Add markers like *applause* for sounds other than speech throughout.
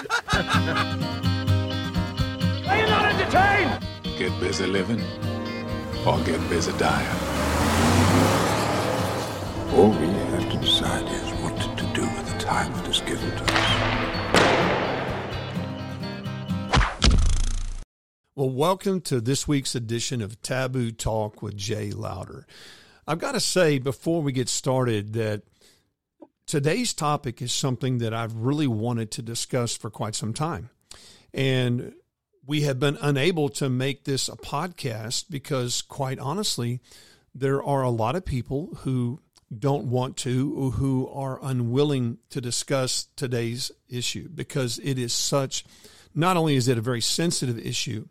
Are you not entertained? Get busy living or get busy dying. All we have to decide is what to do with the time that is given to us. Well, welcome to this week's edition of Taboo Talk with Jay Louder. I've got to say before we get started that today's topic is something that I've really wanted to discuss for quite some time. And we have been unable to make this a podcast because, quite honestly, there are a lot of people who don't want to or who are unwilling to discuss today's issue because it is such, not only is it a very sensitive issue,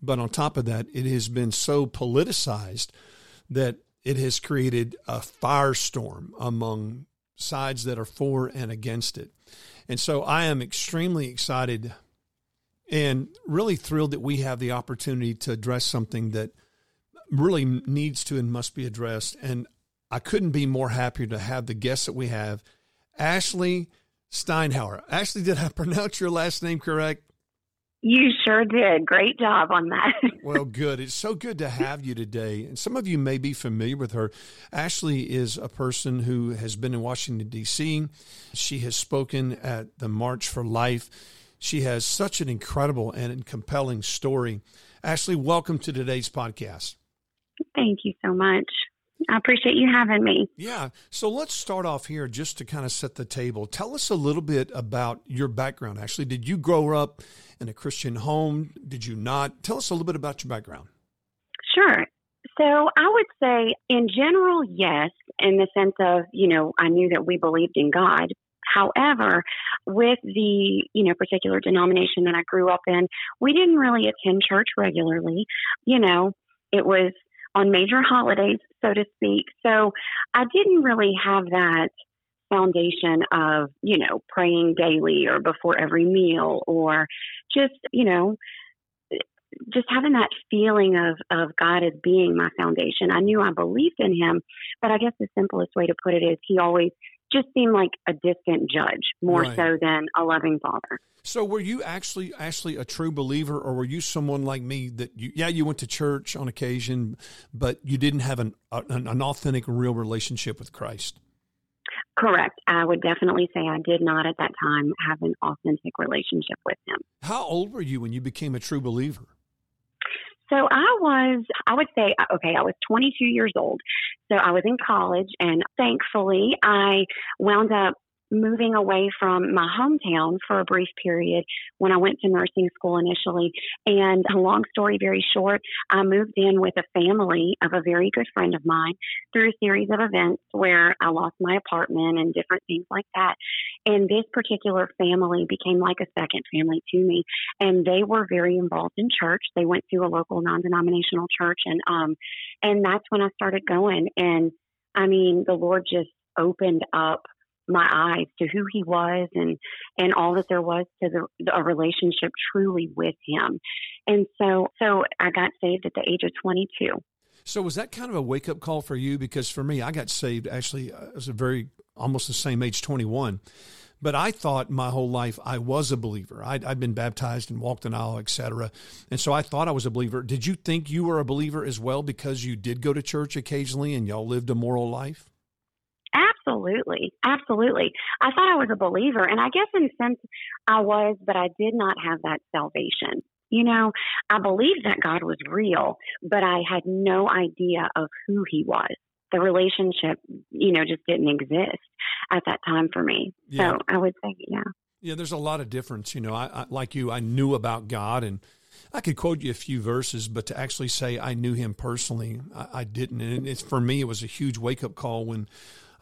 but on top of that, it has been so politicized that it has created a firestorm among sides that are for and against it. And so I am extremely excited and really thrilled that we have the opportunity to address something that really needs to and must be addressed. And I couldn't be more happy to have the guests that we have. Ashley Steinhauer. Ashley, did I *laughs* pronounce your last name correct? You sure did. Great job on that. *laughs* well, good. It's so good to have you today. And some of you may be familiar with her. Ashley is a person who has been in Washington, D.C., she has spoken at the March for Life. She has such an incredible and compelling story. Ashley, welcome to today's podcast. Thank you so much. I appreciate you having me. Yeah. So let's start off here just to kind of set the table. Tell us a little bit about your background. Actually, did you grow up in a Christian home? Did you not? Tell us a little bit about your background. Sure. So I would say, in general, yes, in the sense of, you know, I knew that we believed in God. However, with the, you know, particular denomination that I grew up in, we didn't really attend church regularly. You know, it was on major holidays, so to speak. So I didn't really have that foundation of, you know, praying daily or before every meal or just, you know, just having that feeling of, of God as being my foundation. I knew I believed in him, but I guess the simplest way to put it is he always just seemed like a distant judge more right. so than a loving father. So were you actually actually a true believer or were you someone like me that you yeah you went to church on occasion but you didn't have an an, an authentic real relationship with Christ? Correct. I would definitely say I did not at that time have an authentic relationship with him. How old were you when you became a true believer? So I was, I would say, okay, I was 22 years old. So I was in college, and thankfully, I wound up moving away from my hometown for a brief period when I went to nursing school initially. And a long story very short, I moved in with a family of a very good friend of mine through a series of events where I lost my apartment and different things like that. And this particular family became like a second family to me. And they were very involved in church. They went to a local non denominational church and um and that's when I started going. And I mean, the Lord just opened up my eyes to who he was and and all that there was to the a relationship truly with him and so so i got saved at the age of 22 so was that kind of a wake up call for you because for me i got saved actually uh, as a very almost the same age 21 but I thought my whole life I was a believer. i had been baptized and walked an aisle, etc. And so I thought I was a believer. Did you think you were a believer as well because you did go to church occasionally and y'all lived a moral life? Absolutely. Absolutely. I thought I was a believer, and I guess in a sense I was, but I did not have that salvation. You know, I believed that God was real, but I had no idea of who he was. The relationship, you know, just didn't exist at that time for me. Yeah. So I would say, yeah. Yeah, there's a lot of difference. You know, I, I like you, I knew about God and I could quote you a few verses, but to actually say I knew him personally, I, I didn't. And it's for me, it was a huge wake up call when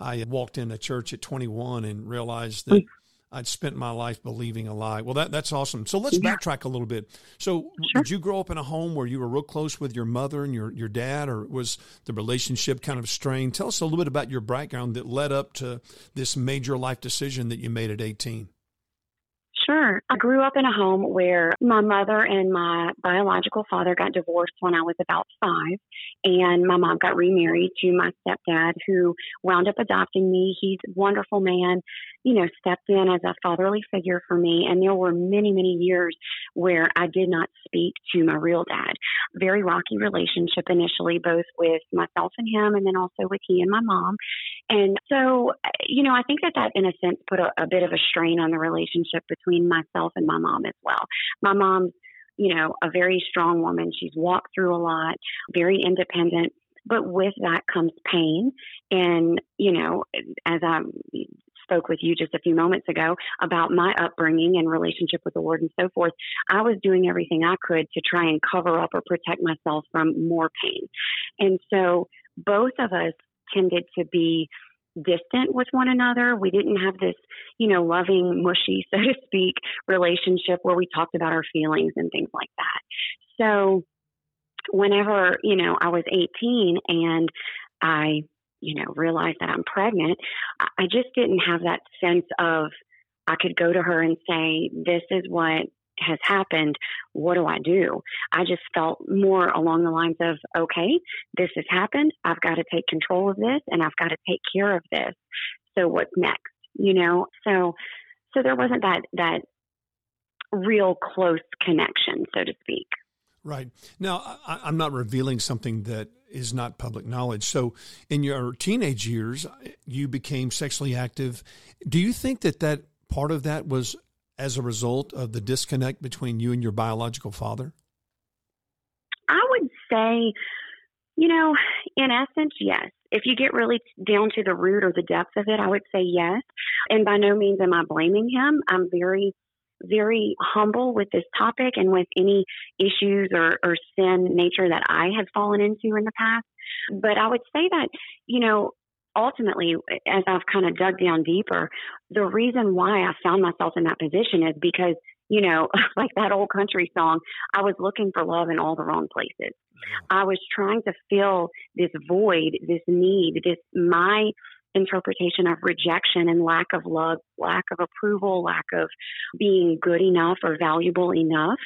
I walked into church at 21 and realized that hmm. I'd spent my life believing a lie. Well, that that's awesome. So let's yeah. backtrack a little bit. So, sure. did you grow up in a home where you were real close with your mother and your your dad, or was the relationship kind of strained? Tell us a little bit about your background that led up to this major life decision that you made at 18. Sure. I grew up in a home where my mother and my biological father got divorced when I was about five, and my mom got remarried to my stepdad, who wound up adopting me. He's a wonderful man, you know, stepped in as a fatherly figure for me. And there were many, many years where I did not speak to my real dad. Very rocky relationship initially, both with myself and him, and then also with he and my mom. And so, you know, I think that that in a sense put a, a bit of a strain on the relationship between myself and my mom as well. My mom's you know, a very strong woman. She's walked through a lot, very independent, but with that comes pain. And, you know, as I spoke with you just a few moments ago about my upbringing and relationship with the Lord and so forth, I was doing everything I could to try and cover up or protect myself from more pain. And so both of us tended to be distant with one another. We didn't have this, you know, loving, mushy, *laughs* so to speak, relationship where we talked about our feelings and things like that. So whenever, you know, I was 18 and I, you know, realize that I'm pregnant, I just didn't have that sense of I could go to her and say, this is what has happened. What do I do? I just felt more along the lines of, okay, this has happened. I've got to take control of this and I've got to take care of this. So what's next? You know, so, so there wasn't that, that real close connection, so to speak. Right. Now, I, am not revealing something that is not public knowledge. So, in your teenage years, you became sexually active. Do you think that that part of that was as a result of the disconnect between you and your biological father? I would say, you know, in essence, yes. If you get really down to the root or the depth of it, I would say yes. And by no means am I blaming him. I'm very very humble with this topic and with any issues or, or sin nature that I had fallen into in the past. But I would say that, you know, ultimately, as I've kind of dug down deeper, the reason why I found myself in that position is because, you know, *laughs* like that old country song, I was looking for love in all the wrong places. Mm-hmm. I was trying to fill this void, this need, this my interpretation of rejection and lack of love, lack of approval, lack of being good enough or valuable enough,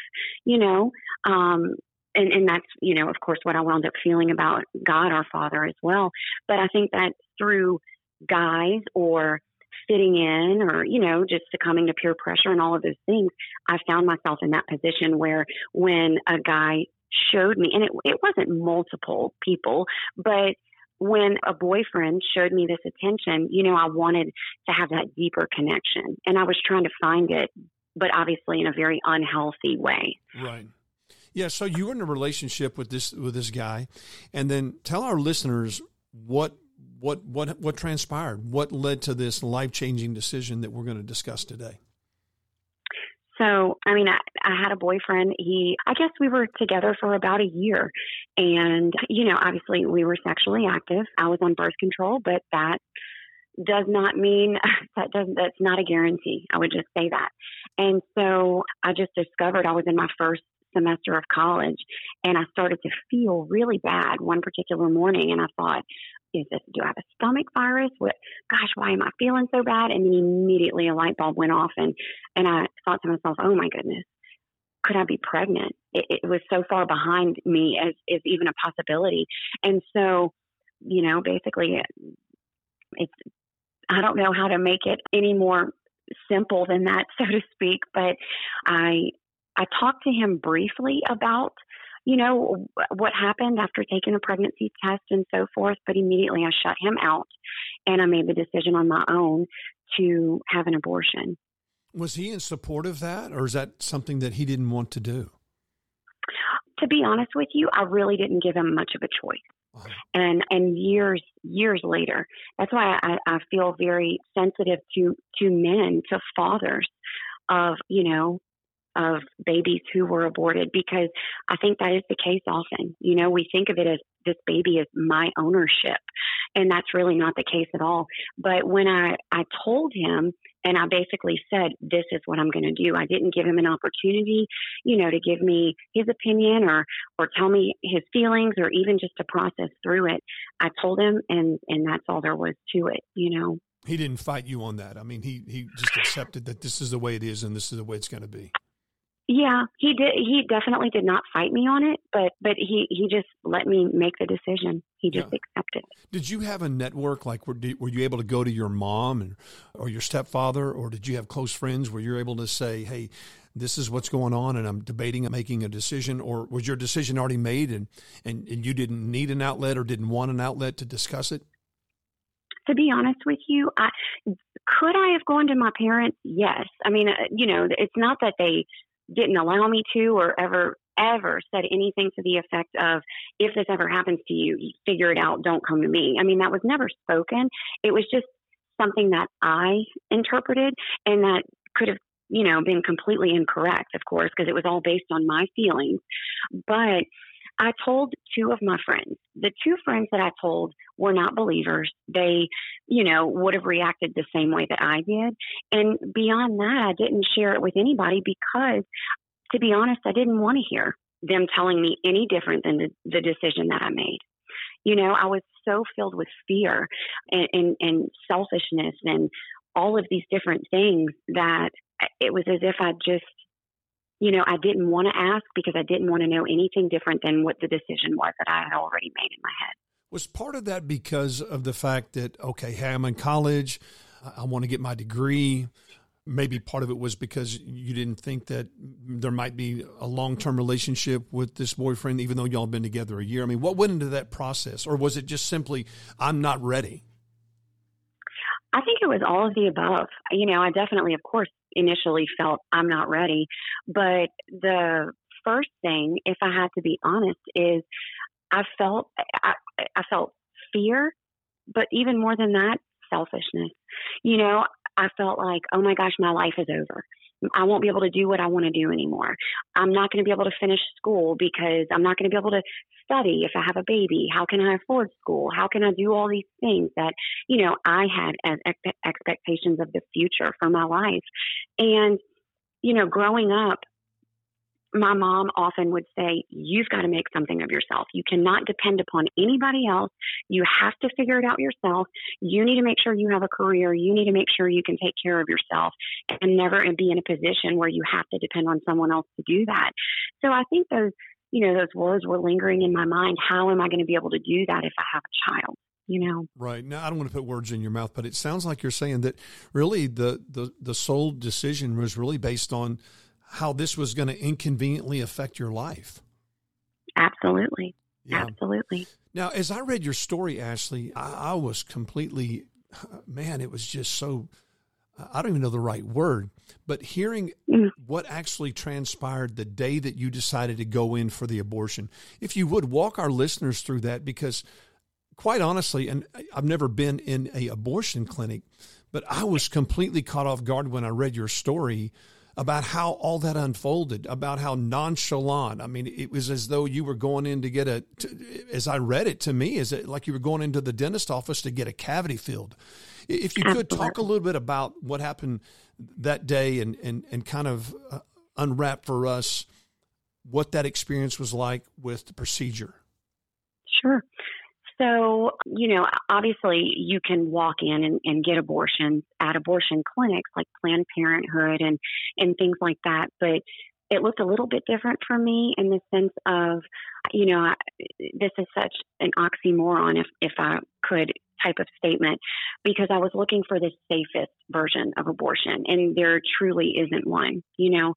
you know. Um, and, and that's, you know, of course, what I wound up feeling about God, our Father, as well. But I think that through guys or fitting in or, you know, just succumbing to peer pressure and all of those things, I found myself in that position where when a guy showed me, and it, it wasn't multiple people, but when a boyfriend showed me this attention, you know, I wanted to have that deeper connection and I was trying to find it, but obviously in a very unhealthy way. Right. Yeah. So you were in a relationship with this, with this guy and then tell our listeners what, what, what, what transpired, what led to this life changing decision that we're going to discuss today. So, I mean, I, I had a boyfriend. He, I guess we were together for about a year. And, you know, obviously we were sexually active. I was on birth control, but that does not mean *laughs* that doesn't, that's not a guarantee. I would just say that. And so I just discovered I was in my first semester of college and I started to feel really bad one particular morning. And I thought, is this, do I have a stomach virus? What, gosh, why am I feeling so bad? And then immediately a light bulb went off and, and I thought to myself, oh my goodness, could I be pregnant? It, it was so far behind me as, as even a possibility. And so, you know, basically it's, I don't know how to make it any more simple than that, *laughs* so to speak, but I, I talked to him briefly about you know, what happened after taking a pregnancy test and so forth. But immediately I shut him out and I made the decision on my own to have an abortion. Was he in support of that, or is that something that he didn't want to do? To be honest with you, I really didn't give him much of a choice. Uh-huh. And and years years later, that's why I, I feel very sensitive to to men, to fathers of you know of babies who were aborted because I think that is the case often. You know, we think of it as this baby is my ownership, and that's really not the case at all. But when I, I told him and I basically said, This is what I'm going to do, I didn't give him an opportunity, you know, to give me his opinion or, or tell me his feelings or even just to process through it. I told him, and, and that's all there was to it, you know. He didn't fight you on that. I mean, he, he just accepted that this is the way it is and this is the way it's going to be. Yeah, he did. He definitely did not fight me on it, but but he he just let me make the decision. He just Yeah. accepted. Did you have a network? Like, were, did, were you able to go to your mom and, or your stepfather, or did you have close friends where you're able to say, hey, this is what's going on and I'm debating making a decision? Or was your decision already made and, and, and you didn't need an outlet or didn't want an outlet to discuss it? To be honest with you, I could I have gone to my parents? Yes. I mean, uh, you know, it's not that they didn't allow me to or ever ever said anything to the effect of if this ever happens to you, figure it out, don't come to me. I mean, that was never spoken. It was just something that I interpreted and that could have, you know, been completely incorrect, of course, because it was all based on my feelings. But I told two of my friends. The two friends that I told were not believers. They, you know, would have reacted the same way that I did. And beyond that, I didn't share it with anybody because, to be honest, I didn't want to hear them telling me any different than the, the decision that I made. You know, I was so filled with fear and, and, and selfishness and all of these different things that it was as if I just you know, I didn't want to ask because I didn't want to know anything different than what the decision was that I had already made in my head. Was part of that because of the fact that, okay, hey, I'm in college, I, want to get my degree. Maybe part of it was because you didn't think that there might be a long term relationship with this boyfriend, even though y'all have been together a year. I mean, what went into that process? Or was it just simply, I'm not ready? I think it was all of the above. You know, I definitely, of course, initially felt I'm not ready. But the first thing, if I had to be honest, is I felt I, I felt fear, but even more than that, selfishness. You know, I felt like, oh my gosh, my life is over. I won't be able to do what I want to do anymore. I'm not going to be able to finish school because I'm not going to be able to study if I have a baby. How can I afford school? How can I do all these things that, you know, I had as ex- expectations of the future for my life? And, you know, growing up, my mom often would say, You've got to make something of yourself. You cannot depend upon anybody else. You have to figure it out yourself. You need to make sure you have a career. You need to make sure you can take care of yourself and never be in a position where you have to depend on someone else to do that. So I think those, you know, those words were lingering in my mind. How am I going to be able to do that if I have a child? You know, right now I don't want to put words in your mouth, but it sounds like you're saying that really the the the sole decision was really based on how this was going to inconveniently affect your life. Absolutely. Yeah. Absolutely. Now, as I read your story, Ashley, I, I was completely, man, it was just so, I don't even know the right word, but hearing Mm. what actually transpired the day that you decided to go in for the abortion, if you would walk our listeners through that, because quite honestly, and I've never been in a abortion clinic, but I was completely caught off guard when I read your story about how all that unfolded, about how nonchalant. I mean, it was as though you were going in to get a, to, as I read it to me, is it like you were going into the dentist office to get a cavity filled. If you could talk a little bit about what happened that day and, and, and kind of uh, unwrap for us what that experience was like with the procedure. Sure. So, you know, obviously you can walk in and, and get abortions at abortion clinics like Planned Parenthood and, and things like that. But it looked a little bit different for me in the sense of, you know, this is such an oxymoron, if, if I could type of statement, because I was looking for the safest version of abortion, and there truly isn't one, you know.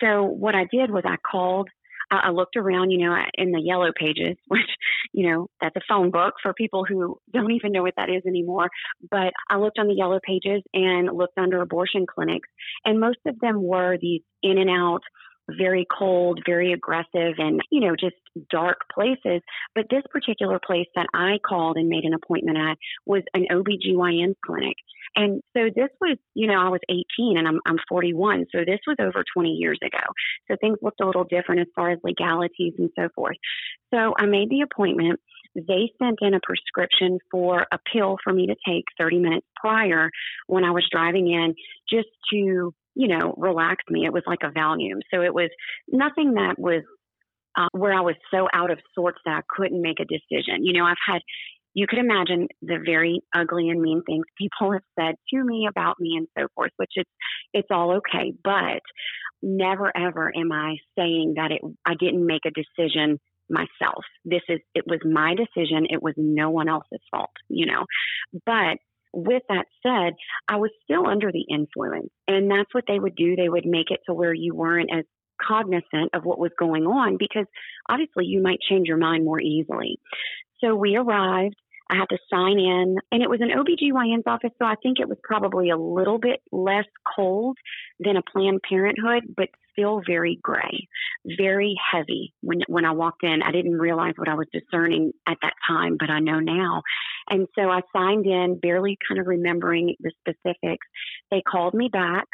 So what I did was I called I I looked around, you know, in the yellow pages, *laughs* which, you know, that's a phone book for people who don't even know what that is anymore. But I looked on the yellow pages and looked under abortion clinics, and most of them were these in and out, very cold, very aggressive, and, you know, just dark places. But this particular place that I called and made an appointment at was an OBGYN clinic. And so this was, you know, I was 18 and I'm, I'm 41. So this was over 20 years ago. So things looked a little different as far as legalities and so forth. So I made the appointment. They sent in a prescription for a pill for me to take 30 minutes prior when I was driving in just to, you know, relaxed me. It was like a Valium. So it was nothing that was uh, where I was so out of sorts that I couldn't make a decision. You know, I've had you could imagine the very ugly and mean things people have said to me about me and so forth, which it's it's all okay. But never ever am I saying that it I didn't make a decision myself. This is it was my decision. It was no one else's fault, you know. But with that said, I was still under the influence. And that's what they would do. They would make it to where you weren't as cognizant of what was going on because obviously you might change your mind more easily. So we arrived. I had to sign in, and it was an OBGYN's office, so I think it was probably a little bit less cold than a Planned Parenthood, but still very gray, very heavy. When when I walked in, I didn't realize what I was discerning at that time, but I know now. And so I signed in, barely kind of remembering the specifics. They called me back.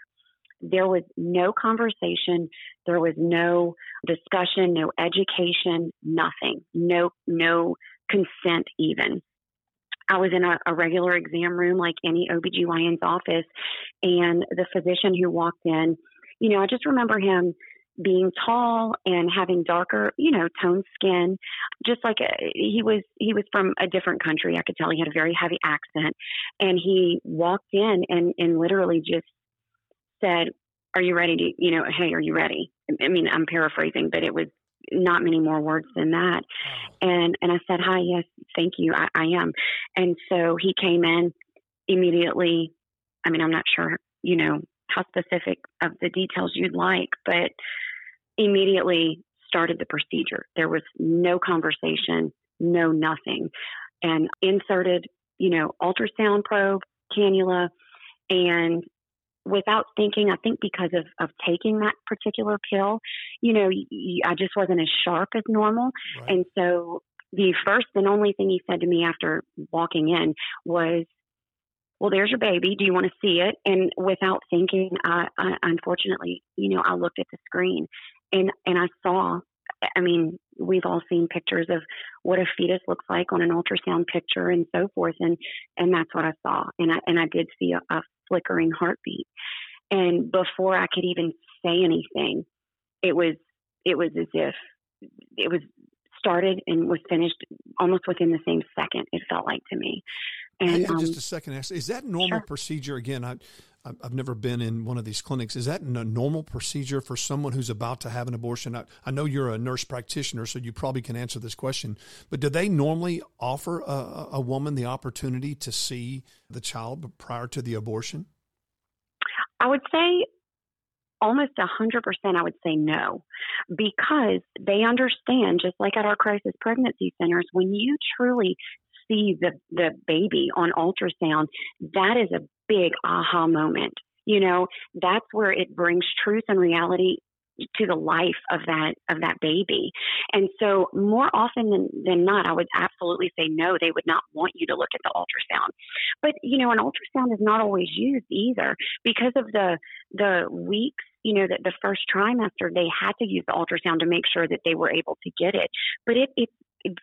There was no conversation. There was no discussion, no education, nothing, no, no consent even. I was in a, a, regular exam room like any OBGYN's office, and the physician who walked in, you know, I just remember him being tall and having darker, you know, toned skin, just like a, uh, he was he was from a different country. I could tell he had a very heavy accent, and he walked in and and literally just said, "Are you ready to, you know, hey, are you ready?" I mean, I'm paraphrasing, but it was not many more words than that. And and I said, "Hi, yes, thank you, I, I am." And so he came in immediately. I mean, I'm not sure, you know, how specific of the details you'd like, but immediately started the procedure. There was no conversation, no nothing, and inserted, you know, ultrasound probe, cannula, and without thinking, I think because of, of taking that particular pill, you know, I just wasn't as sharp as normal. Right. And so the first and only thing he said to me after walking in was, well, there's your baby. Do you want to see it? And without thinking, I, I, unfortunately, you know, I looked at the screen and, and I saw, I mean, we've all seen pictures of what a fetus looks like on an ultrasound picture and so forth. And, and that's what I saw. And I, and I did see a, a flickering heartbeat. And before I could even say anything, it was it was as if it was started and was finished almost within the same second. It felt like to me. And um, just a second, is that normal sure. procedure? Again, I, I've never been in one of these clinics. Is that a normal procedure for someone who's about to have an abortion? I, I know you're a nurse practitioner, so you probably can answer this question. But do they normally offer a, a woman the opportunity to see the child prior to the abortion? I would say almost 100% I would say no because they understand just like at our crisis pregnancy centers when you truly see the the baby on ultrasound that is a big aha moment you know that's where it brings truth and reality to the life of that of that baby. And so more often than, than not, I would absolutely say no, they would not want you to look at the ultrasound. But you know, an ultrasound is not always used either because of the the weeks you know, that the first trimester they had to use the ultrasound to make sure that they were able to get it. But it, it's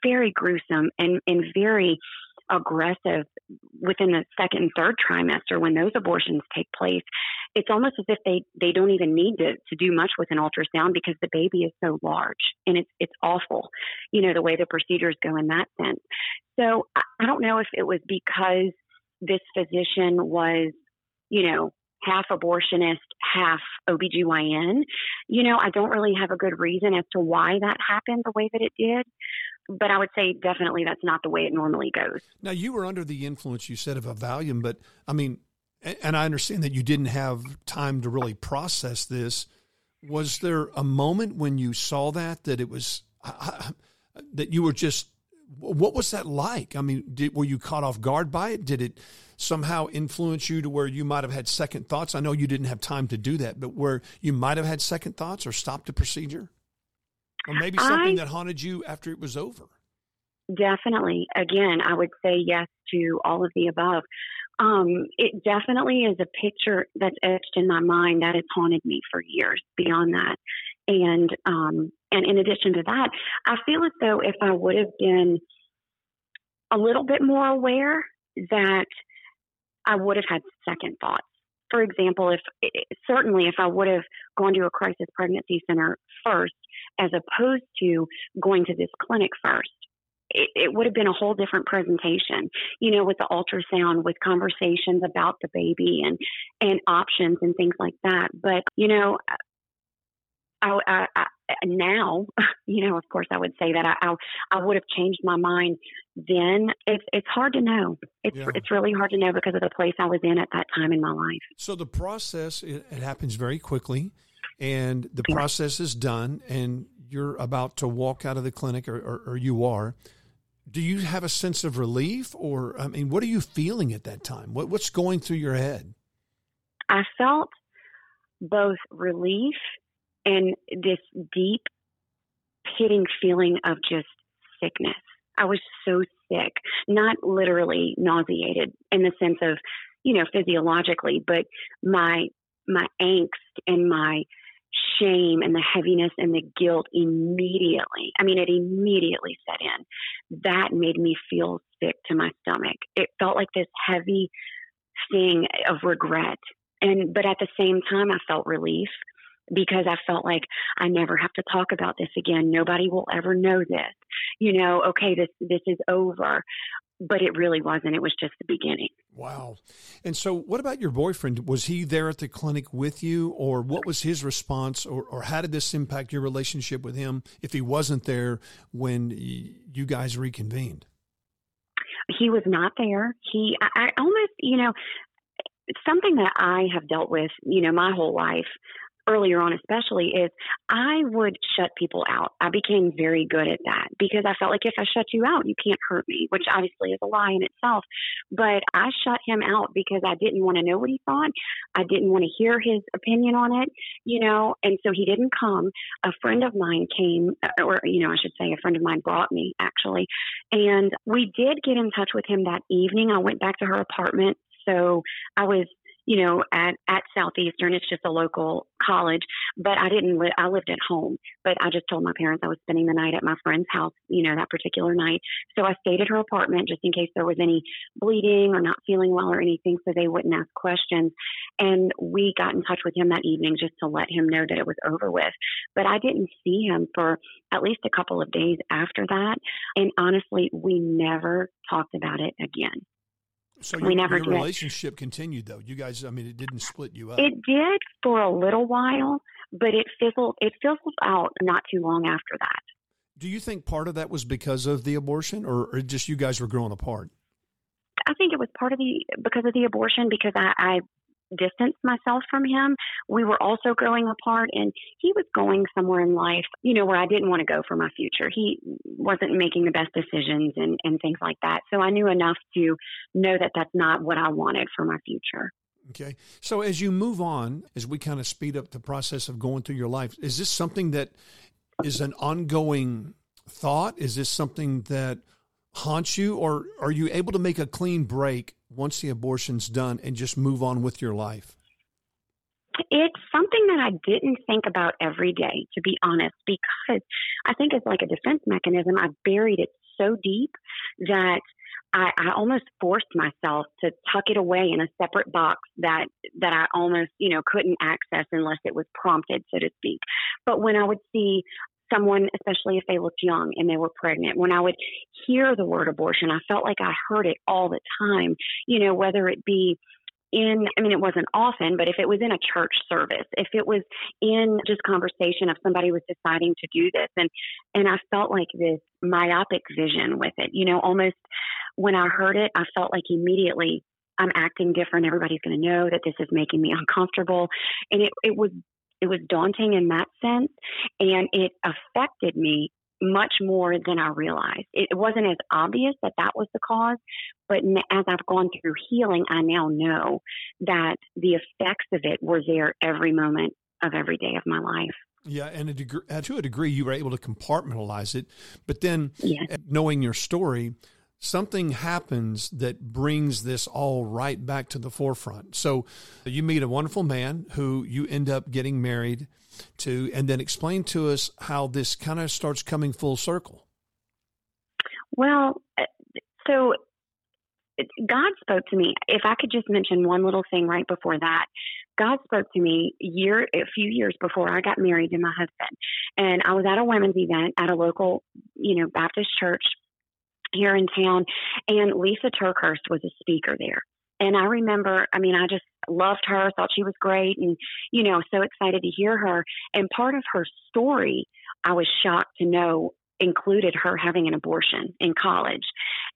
very gruesome and, and very aggressive within the second and third trimester when those abortions take place. It's almost as if they they don't even need to to do much with an ultrasound because the baby is so large and it's it's awful you know the way the procedures go in that sense. So i, I don't know if it was because this physician was you know half abortionist, half OBGYN. You know, I don't really have a good reason as to why that happened the way that it did but I would say definitely that's not the way it normally goes. Now, you were under the influence, you said, of a Valium, but I mean, and I understand that you didn't have time to really process this. Was there a moment when you saw that that it was that you were just what was that like? I mean, did, were you caught off guard by it? Did it somehow influence you to where you might have had second thoughts? I know you didn't have time to do that, but where you might have had second thoughts or stopped the procedure? Or maybe something I, that haunted you after it was over? Definitely. Again, I would say yes to all of the above. Um, it definitely is a picture that's etched in my mind that has haunted me for years beyond that. And um, and in addition to that, I feel as though if I would have been a little bit more aware that I would have had second thoughts. For example, if certainly if I would have gone to a crisis pregnancy center first as opposed to going to this clinic first. It, it, would have been a whole different presentation, you know, with the ultrasound, with conversations about the baby and and options and things like that. But you know, I, I, I, now, *laughs* you know, of course, I would say that I, I, I would have changed my mind then. It's it's hard to know. It's Yeah. it's really hard to know because of the place I was in at that time in my life. So the process it, it happens very quickly, and the Yeah. process is done, and you're about to walk out of the clinic, or, or, or you are. Do you have a sense of relief, or I mean, what are you feeling at that time? What what's going through your head? I felt both relief and this deep, pitting feeling of just sickness. I was so sick, not literally nauseated in the sense of, you know, physiologically, but my my angst and my shame and the heaviness and the guilt immediately. I mean, it immediately set in. That made me feel sick to my stomach. It felt like this heavy thing of regret and but at the same time i felt relief because i felt like i never have to talk about this again. Nobody will ever know this you know okay this this is over. But it really wasn't. It was just the beginning. Wow. And so, what about your boyfriend? Was he there at the clinic with you, or what was his response, or, or how did this impact your relationship with him if he wasn't there when you guys reconvened? he was not there. He I, I almost you know something that i have dealt with you know my whole life earlier on especially is i would shut people out. I became very good at that because i felt like if i shut you out you can't hurt me which obviously is a lie in itself. But i shut him out because i didn't want to know what he thought. I didn't want to hear his opinion on it you know and so he didn't come. A friend of mine came uh, or you know i should say a friend of mine brought me actually. And we did get in touch with him that evening. I went back to her apartment. So I was, you know, at, at Southeastern. It's just a local college, but I didn't live, I lived at home, but I just told my parents I was spending the night at my friend's house, you know, that particular night. So I stayed at her apartment just in case there was any bleeding or not feeling well or anything so they wouldn't ask questions. And we got in touch with him that evening just to let him know that it was over with. But I didn't see him for at least a couple of days after that. And honestly, we never talked about it again. So We your, never your did. relationship continued, though. You guys, I mean, it didn't split you up. It did for a little while, but it fizzled it fizzled out not too long after that. Do you think part of that was because of the abortion, or, or just you guys were growing apart? I think it was part of the because of the abortion because I, I distanced myself from him. We were also growing apart and he was going somewhere in life, you know, where I didn't want to go for my future. He wasn't making the best decisions and, and things like that. So I knew enough to know that that's not what I wanted for my future. Okay. So as you move on, as we kind of speed up the process of going through your life, is this something that is an ongoing thought? Is this something that haunts you, or are you able to make a clean break once the abortion's done and just move on with your life? It's something that I didn't think about every day, to be honest, because I think it's like a defense mechanism. I've buried it so deep that I, I almost forced myself to tuck it away in a separate box that that I almost you know couldn't access unless it was prompted, so to speak. But when I would see someone, especially if they looked young and they were pregnant, when I would hear the word abortion, I felt like I heard it all the time. You know, whether it be in i mean it wasn't often but if it was in a church service if it was in just conversation if somebody was deciding to do this and and i felt like this myopic vision with it you know almost when i heard it i felt like immediately i'm acting different everybody's going to know that this is making me uncomfortable and it it was it was daunting in that sense and it affected me much more than I realized. It wasn't as obvious that that was the cause, but as I've gone through healing, I now know that the effects of it were there every moment of every day of my life. Yeah, and a degree, uh, to a degree, you were able to compartmentalize it. But then, Yes. knowing your story, something happens that brings this all right back to the forefront. So, you meet a wonderful man who you end up getting married to, and then explain to us how this kind of starts coming full circle. Well, uh, so God spoke to me. If I could just mention one little thing right before that, God spoke to me year a few years before I got married to my husband, and I was at a women's event at a local, you know, Baptist church here in town, and Lysa TerKeurst was a speaker there. And I remember, I mean, I just loved her, thought she was great, and, you know, so excited to hear her. And part of her story, I was shocked to know included her having an abortion in college.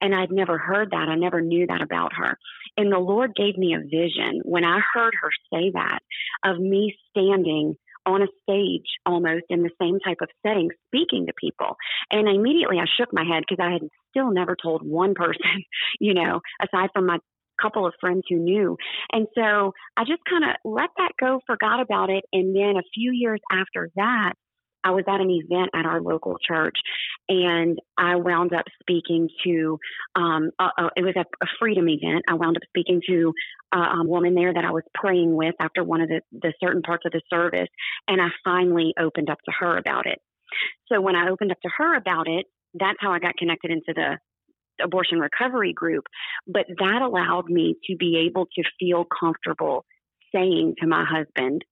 And I'd never heard that. I never knew that about her. And the Lord gave me a vision when I heard her say that of me standing on a stage almost in the same type of setting speaking to people. And immediately I shook my head because I had still never told one person, *laughs* you know, aside from my couple of friends who knew. And so I just kind of let that go, forgot about it. And then a few years after that, I was at an event at our local church, and I wound up speaking to. Um, uh, uh, it was a, a, freedom event. I wound up speaking to a, a woman there that I was praying with after one of the, the certain parts of the service, and I finally opened up to her about it. So when I opened up to her about it, that's how I got connected into the abortion recovery group. But that allowed me to be able to feel comfortable saying to my husband,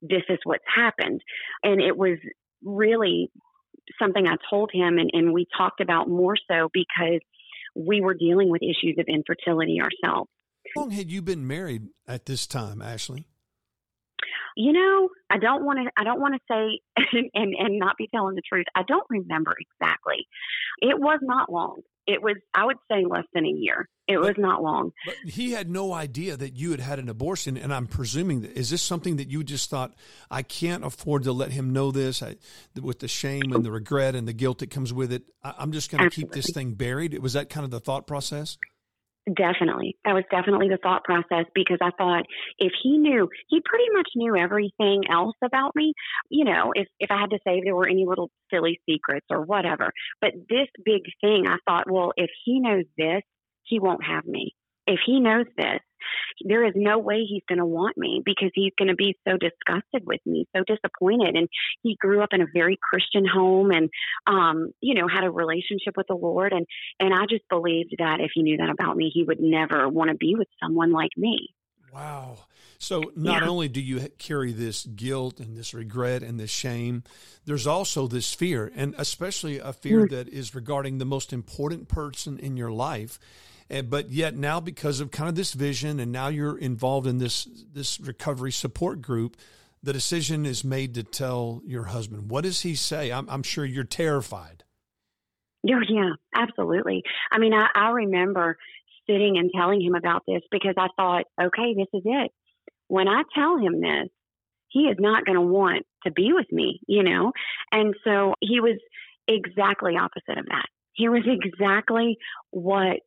this is what's happened. And it was really something I told him and, and we talked about more so because we were dealing with issues of infertility ourselves. How long had you been married at this time, Ashley? You know, I don't want to. I don't want to say *laughs* and and not be telling the truth. I don't remember exactly. It was not long. It was, I would say, less than a year. It was not long. But he had no idea that you had had an abortion, and I'm presuming that is this something that you just thought I can't afford to let him know this I, with the shame and the regret and the guilt that comes with it. I, am just going to keep this thing buried. Was that kind of the thought process? Definitely. That was definitely the thought process because I thought if he knew, he pretty much knew everything else about me. You know, if, if I had to say there were any little silly secrets or whatever. But this big thing, I thought, well, if he knows this, he won't have me. If he knows this, there is no way he's going to want me because he's going to be so disgusted with me, so disappointed. And he grew up in a very Christian home and, um, you know, had a relationship with the Lord. And, and I just believed that if he knew that about me, he would never want to be with someone like me. Wow. So not yeah. only do you carry this guilt and this regret and this shame, there's also this fear, and especially a fear mm. that is regarding the most important person in your life. And, but yet now because of kind of this vision and now you're involved in this this recovery support group the decision is made to tell your husband. What does he say? I'm, I'm sure you're terrified. Oh yeah absolutely. I mean I, I remember sitting and telling him about this because i thought okay this is it. When i tell him this he is not going to want to be with me you know? And so he was exactly opposite of that. He was exactly what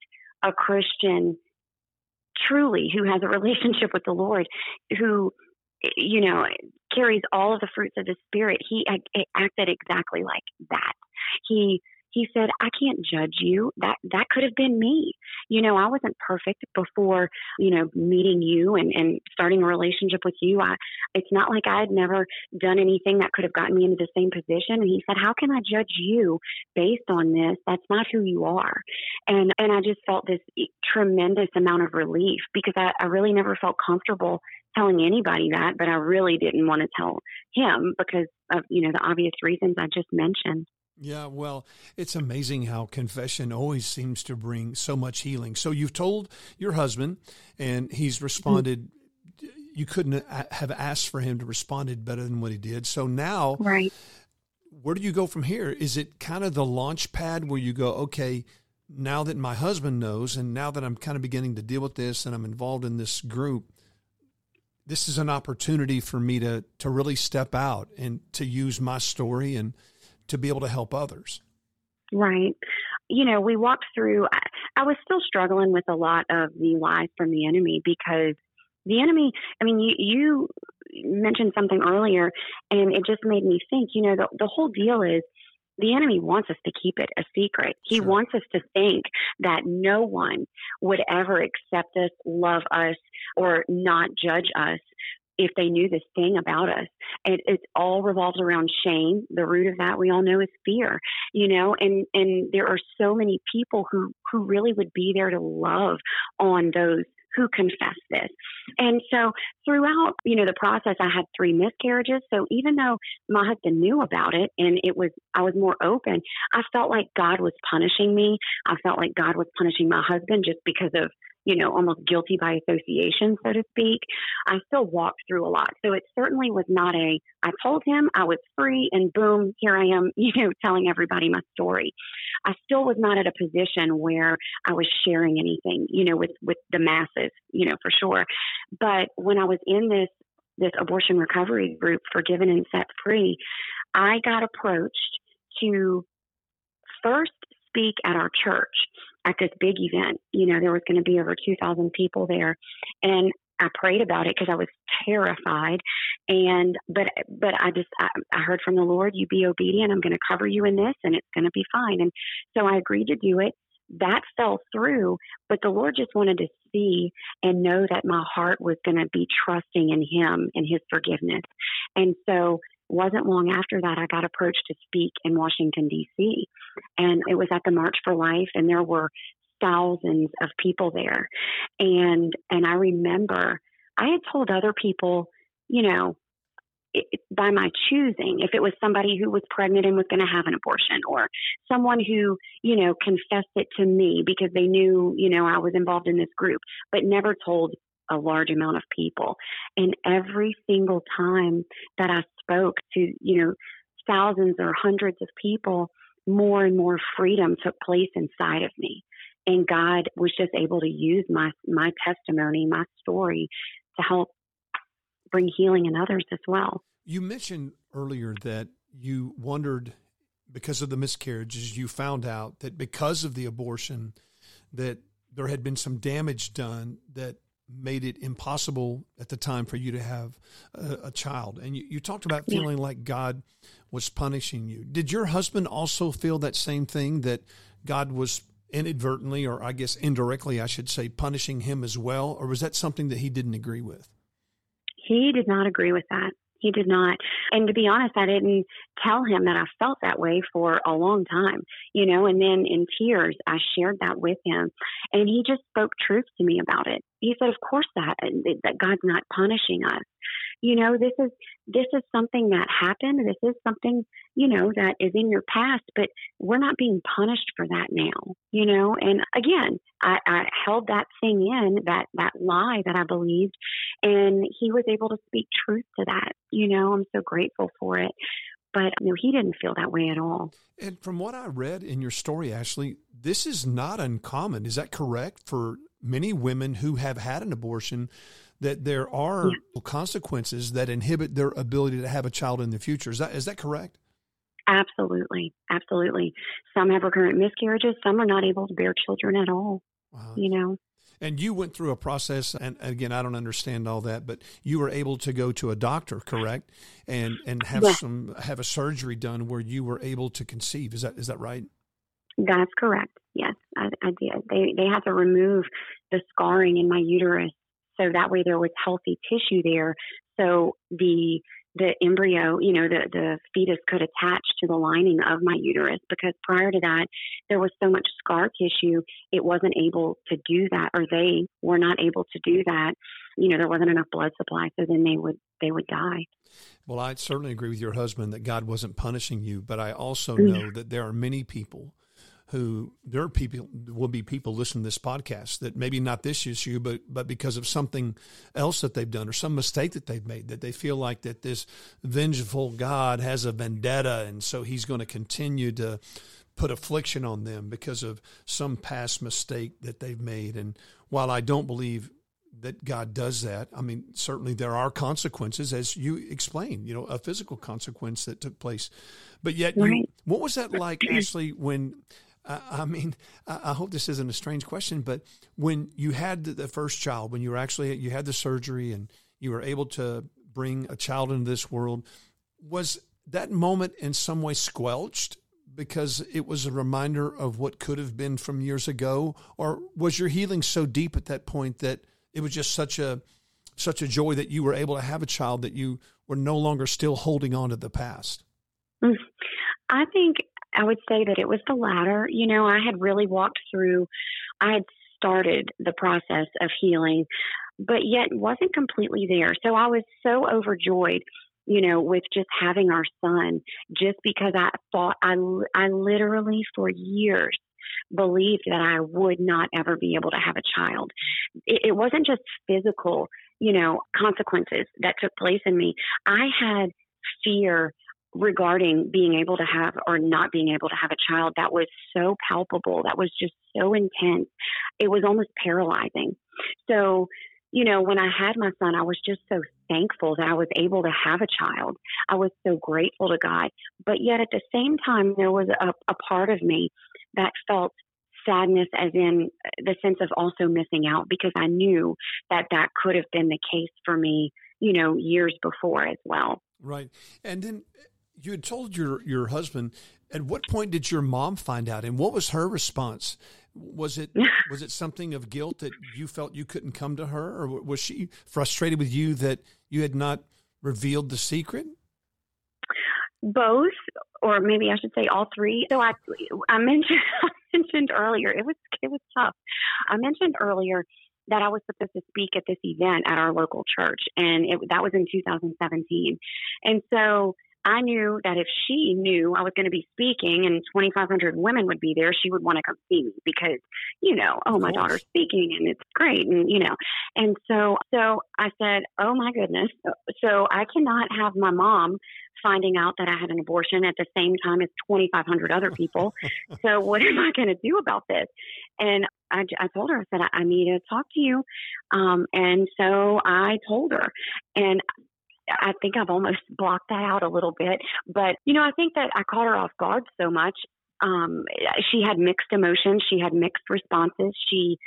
a Christian truly who has a relationship with the Lord, who, you know, carries all of the fruits of the Spirit, he acted exactly like that. He he said, I can't judge you. That that could have been me. You know, I wasn't perfect before, you know, meeting you and, and starting a relationship with you. I it's not like I had never done anything that could have gotten me into the same position. And he said, How can I judge you based on this? That's not who you are. And and I just felt this tremendous amount of relief because I, I really never felt comfortable telling anybody that, but I really didn't want to tell him because of, you know, the obvious reasons I just mentioned. Yeah, well, it's amazing how confession always seems to bring so much healing. So you've told your husband, and he's mm-hmm. responded. You couldn't have asked for him to responded better than what he did. So now, right? Where do you go from here? Is it kind of the launch pad where you go, okay, now that my husband knows, and now that I'm kind of beginning to deal with this, and I'm involved in this group, this is an opportunity for me to to really step out and to use my story and to be able to help others. Right. You know, we walked through, I, I was still struggling with a lot of the lies from the enemy because the enemy, I mean, you, you mentioned something earlier and it just made me think, you know, the, the whole deal is the enemy wants us to keep it a secret. He sure. wants us to think that no one would ever accept us, love us, or not judge us if they knew this thing about us. It, it's all revolves around shame. The root of that we all know is fear, you know, and, and there are so many people who, who really would be there to love on those who confess this. And so throughout, you know, the process, I had three miscarriages. So even though my husband knew about it and it was, I was more open, I felt like God was punishing me. I felt like God was punishing my husband just because of you know, almost guilty by association, so to speak, I still walked through a lot. So it certainly was not a, I told him I was free and boom, here I am, *laughs* you know, telling everybody my story. I still was not at a position where I was sharing anything, you know, with, with the masses, you know, for sure. But when I was in this, this abortion recovery group, Forgiven and Set Free, I got approached to first speak at our church at this big event. You know, there was going to be over 2,000 people there. And I prayed about it because I was terrified. And, but, but I just, I, I heard from the Lord, you be obedient. I'm going to cover you in this and it's going to be fine. And so I agreed to do it. That fell through, but the Lord just wanted to see and know that my heart was going to be trusting in Him and His forgiveness. And so wasn't long after that I got approached to speak in Washington D.C. and it was at the March for Life and there were thousands of people there and and I remember I had told other people you know it, by my choosing if it was somebody who was pregnant and was going to have an abortion or someone who you know confessed it to me because they knew you know I was involved in this group but never told a large amount of people. And every single time that I spoke to, you know, thousands or hundreds of people, more and more freedom took place inside of me. And God was just able to use my my testimony, my story to help bring healing in others as well. You mentioned earlier that you wondered because of the miscarriages, you found out that because of the abortion that there had been some damage done that made it impossible at the time for you to have a, a child. And you, you, talked about feeling yeah. like God was punishing you. Did your husband also feel that same thing that God was inadvertently, or I guess indirectly, I should say, punishing him as well? Or was that something that he didn't agree with? He did not agree with that. He did not. And to be honest, I didn't tell him that I felt that way for a long time, you know, and then in tears, I shared that with him and he just spoke truth to me about it. He said, of course that, that God's not punishing us you know this is this is something that happened this is something you know that is in your past but we're not being punished for that now you know and again i, I held that thing in that that lie that i believed and he was able to speak truth to that you know i'm so grateful for it but know, he didn't feel that way at all. And from what I read in your story, Ashley, this is not uncommon. Is that correct for many women who have had an abortion? That there are yeah. consequences that inhibit their ability to have a child in the future. Is that is that correct? Absolutely, absolutely. Some have recurrent miscarriages. Some are not able to bear children at all. Wow. You know. And you went through a process, and again, I don't understand all that, but you were able to go to a doctor, correct, and and have yes. some have a surgery done where you were able to conceive. Is that is that right? That's correct. Yes, I, I did. They they had to remove the scarring in my uterus so that way there was healthy tissue there. So the the embryo, you know, the, the fetus could attach to the lining of my uterus because prior to that, there was so much scar tissue, it wasn't able to do that, or they were not able to do that. You know, there wasn't enough blood supply, so then they would they would die. Well, I certainly agree with your husband that God wasn't punishing you, but I also know yeah. that there are many people who there are people will be people listening to this podcast that maybe not this issue, but but because of something else that they've done or some mistake that they've made, that they feel like that this vengeful God has a vendetta, and so He's going to continue to put affliction on them because of some past mistake that they've made. And while I don't believe that God does that. I mean, certainly there are consequences, as you explained, you know, a physical consequence that took place. But yet, you, what was that like, Ashley, when I mean, I hope this isn't a strange question, but when you had the first child, when you were actually you had the surgery and you were able to bring a child into this world, was that moment in some way squelched because it was a reminder of what could have been from years ago, or was your healing so deep at that point that it was just such a such a joy that you were able to have a child that you were no longer still holding on to the past? Mm. I think I would say that it was the latter. You know, I had really walked through, I had started the process of healing, but yet wasn't completely there. So I was so overjoyed, you know, with just having our son, just because I thought I, I literally for years believed that I would not ever be able to have a child. It, it wasn't just physical, you know, consequences that took place in me. I had fear regarding being able to have or not being able to have a child that was so palpable, that was just so intense. It was almost paralyzing. So, you know, when I had my son, I was just so thankful that I was able to have a child. I was so grateful to God. But yet at the same time, there was a, a part of me that felt sadness as in the sense of also missing out because I knew that that could have been the case for me, you know, years before as well. Right. And then you had told your your husband. At what point did your mom find out, and what was her response? Was it *laughs* was it something of guilt that you felt you couldn't come to her, or was she frustrated with you that you had not revealed the secret? Both, or maybe I should say all three. So I I mentioned *laughs* I mentioned earlier it was it was tough. I mentioned earlier that I was supposed to speak at this event at our local church, and it, that was in 2017. And so I knew that if she knew I was going to be speaking and 2,500 women would be there, she would want to come see me because, you know, oh, my daughter's speaking and it's great. And, you know, and so, so I said, oh my goodness. So I cannot have my mom finding out that I had an abortion at the same time as 2,500 other people. *laughs* so what am I going to do about this? And I, I told her, I said, I, I need to talk to you. Um, and so I told her, and I think I've almost blocked that out a little bit. But, you know, I think that I caught her off guard so much. Um, she had mixed emotions, she had mixed responses. She,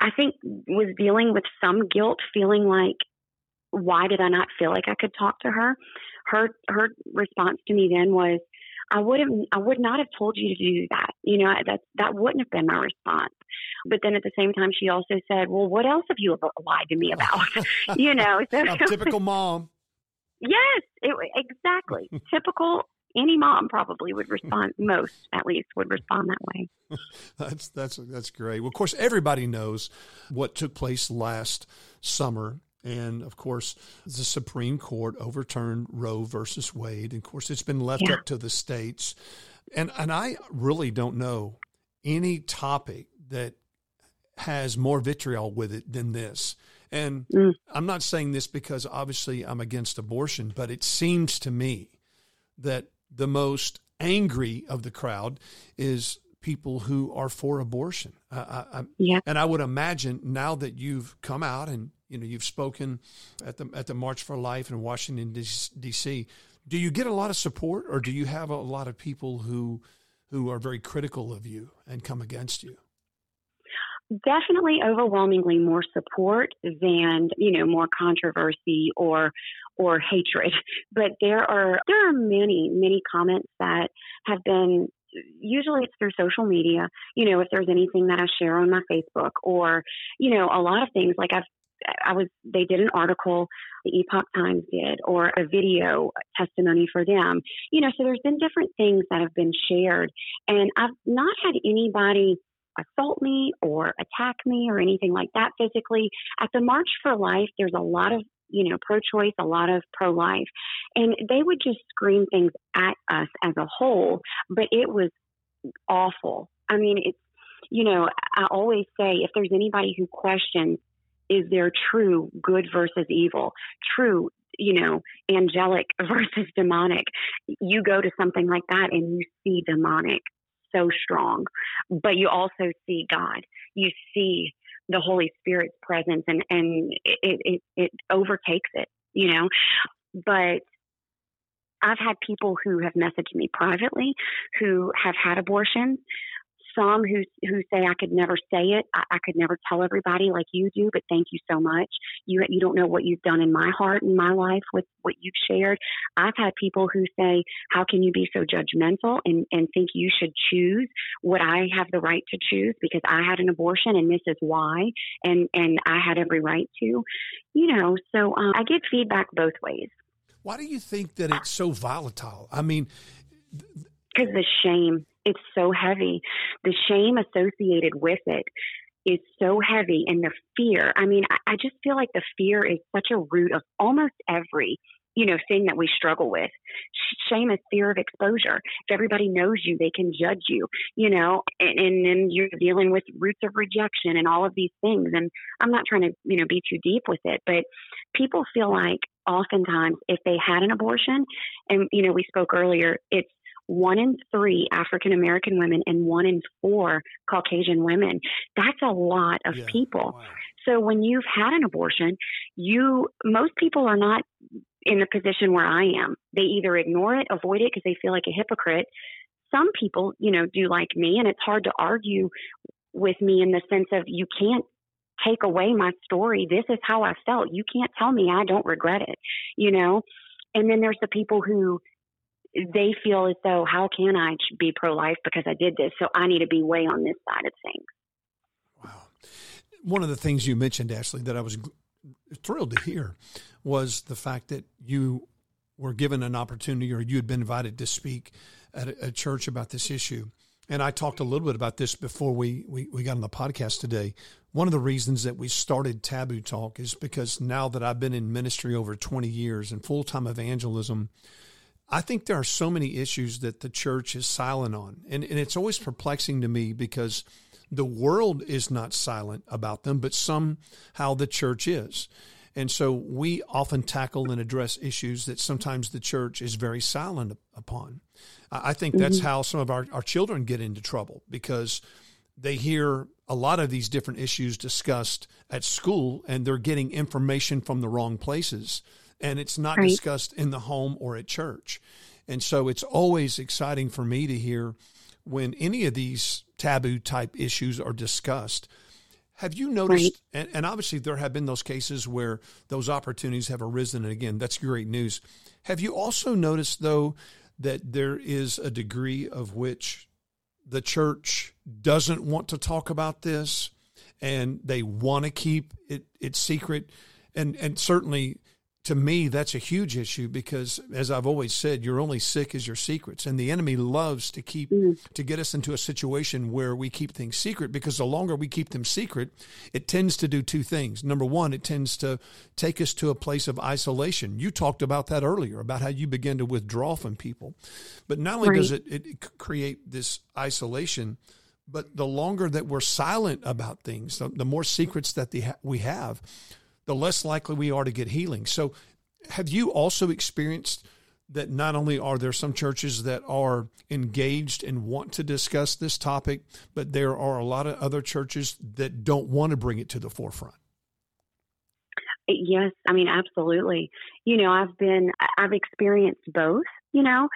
I think, was dealing with some guilt, feeling like, why did I not feel like I could talk to her? Her her response to me then was, I would have I would not have told you to do that. You know, that that wouldn't have been my response. But then at the same time she also said, Well, what else have you lied to me about? *laughs* you know, so, typical mom. Yes, it, exactly. *laughs* Typical. Any mom probably would respond. *laughs* most, at least, would respond that way. *laughs* that's that's that's great. Well, of course, everybody knows what took place last summer and of course, the Supreme Court overturned Roe versus Wade. And of course, it's been left yeah. up to the states. And and I really don't know any topic that has more vitriol with it than this. And mm. I'm not saying this because obviously I'm against abortion, but it seems to me that the most angry of the crowd is people who are for abortion. I, I, yeah. And I would imagine now that you've come out and you know you've spoken at the at the March for Life in Washington D.C. Do you get a lot of support, or do you have a lot of people who who are very critical of you and come against you? Definitely overwhelmingly more support than you know more controversy or or hatred. *laughs* But there are there are many many comments that have been usually it's through social media you know if there's anything that i share on my facebook or you know a lot of things. Like i've I was they did an article, the Epoch Times did, or a video testimony for them. You know, so there's been different things that have been shared, and I've not had anybody assault me or attack me or anything like that physically. At the March for Life, there's a lot of you know, pro choice, a lot of pro life. And they would just scream things at us as a whole, but it was awful. I mean, it's, you know, I always say if there's anybody who questions, is there true good versus evil, true, you know, angelic *laughs* versus demonic, you go to something like that and you see demonic so strong. But you also see God. You see the Holy Spirit's presence and, and it, it, it overtakes it, you know. But I've had people who have messaged me privately who have had abortions some who who say I could never say it. I, I could never tell everybody like you do. But thank you so much. You you don't know what you've done in my heart and my life with what you've shared. I've had people who say, "How can you be so judgmental and and think you should choose what I have the right to choose because I had an abortion and this is why and and I had every right to." You know, so um, I get feedback both ways. Why do you think that it's so volatile? I mean, because the shame it's so heavy. The shame associated with it is so heavy and the fear. I mean, I, I just feel like the fear is such a root of almost every you know, thing that we struggle with. Shame is fear of exposure. If everybody knows you, they can judge you, you know, and, and then you're dealing with roots of rejection and all of these things. And I'm not trying to, you know, be too deep with it, but people feel like oftentimes if they had an abortion, and, you know, we spoke earlier, it's one in three African American women and one in four Caucasian women. That's a lot of Yeah. people. Wow. So when you've had an abortion, you most people are not in the position where I am. They either ignore it, avoid it because they feel like a hypocrite. Some people, you know, do like me, and it's hard to argue with me in the sense of you can't take away my story. This is how I felt. You can't tell me I don't regret it, you know? And then there's the people who they feel as though, how can I be pro life because I did this? So I need to be way on this side of things. Wow. One of the things you mentioned, Ashley, that I was thrilled to hear was the fact that you were given an opportunity or you had been invited to speak at a, church about this issue. And I talked a little bit about this before we, we, we got on the podcast today. One of the reasons that we started Taboo Talk is because now that I've been in ministry over 20 years and full time evangelism, I think there are so many issues that the church is silent on. And, and it's always perplexing to me because the world is not silent about them, but somehow the church is. And so we often tackle and address issues that sometimes the church is very silent upon. I think that's mm-hmm. how some of our, our children get into trouble because they hear a lot of these different issues discussed at school and they're getting information from the wrong places and it's not Right. discussed in the home or at church. And so it's always exciting for me to hear when any of these taboo type issues are discussed. Have you noticed, and, and obviously there have been those cases where those opportunities have arisen, and again, that's great news. Have you also noticed, though, that there is a degree of which the church doesn't want to talk about this and they want to keep it, it secret? And, and certainly to me, that's a huge issue because, as I've always said, you're only sick as your secrets, and the enemy loves to keep mm. to get us into a situation where we keep things secret. Because the longer we keep them secret, it tends to do two things. Number one, it tends to take us to a place of isolation. You talked about that earlier about how you begin to withdraw from people, but not only does it, it create this isolation, but the longer that we're silent about things, the, the more secrets that the, we have, the less likely we are to get healing. So, have you also experienced that not only are there some churches that are engaged and want to discuss this topic, but there are a lot of other churches that don't want to bring it to the forefront? Yes, I mean, absolutely. You know, I've been, I've experienced both. You know,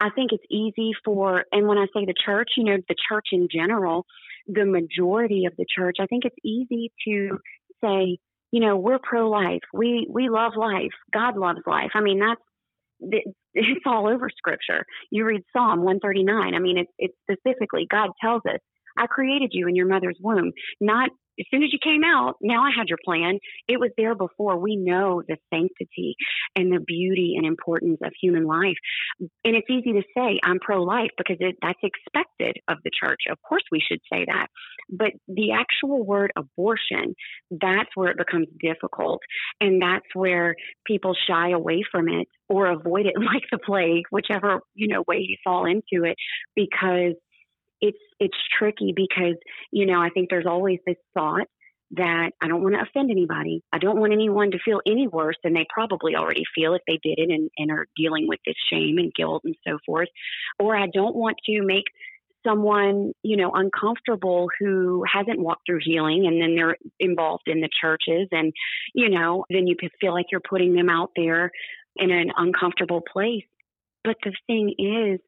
I think it's easy for, and when I say the church, you know, the church in general, the majority of the church, I think it's easy to say, you know, we're pro life. We, we love life. God loves life. I mean, that's, it's all over scripture. You read Psalm 139. I mean, it's, it's specifically, God tells us, I created you in your mother's womb, not as soon as you came out, now I had your plan. It was there before. We know the sanctity and the beauty and importance of human life. And it's easy to say I'm pro life because it, that's expected of the church. Of course, we should say that. But the actual word abortion, that's where it becomes difficult. And that's where people shy away from it or avoid it *laughs* like the plague, whichever, you know, way you fall into it, because it's it's tricky because you know I think there's always this thought that I don't want to offend anybody. I don't want anyone to feel any worse than they probably already feel if they did it and, and are dealing with this shame and guilt and so forth. Or I don't want to make someone, you know, uncomfortable who hasn't walked through healing and then they're involved in the churches and, you know, then you feel like you're putting them out there in an uncomfortable place. But the thing is,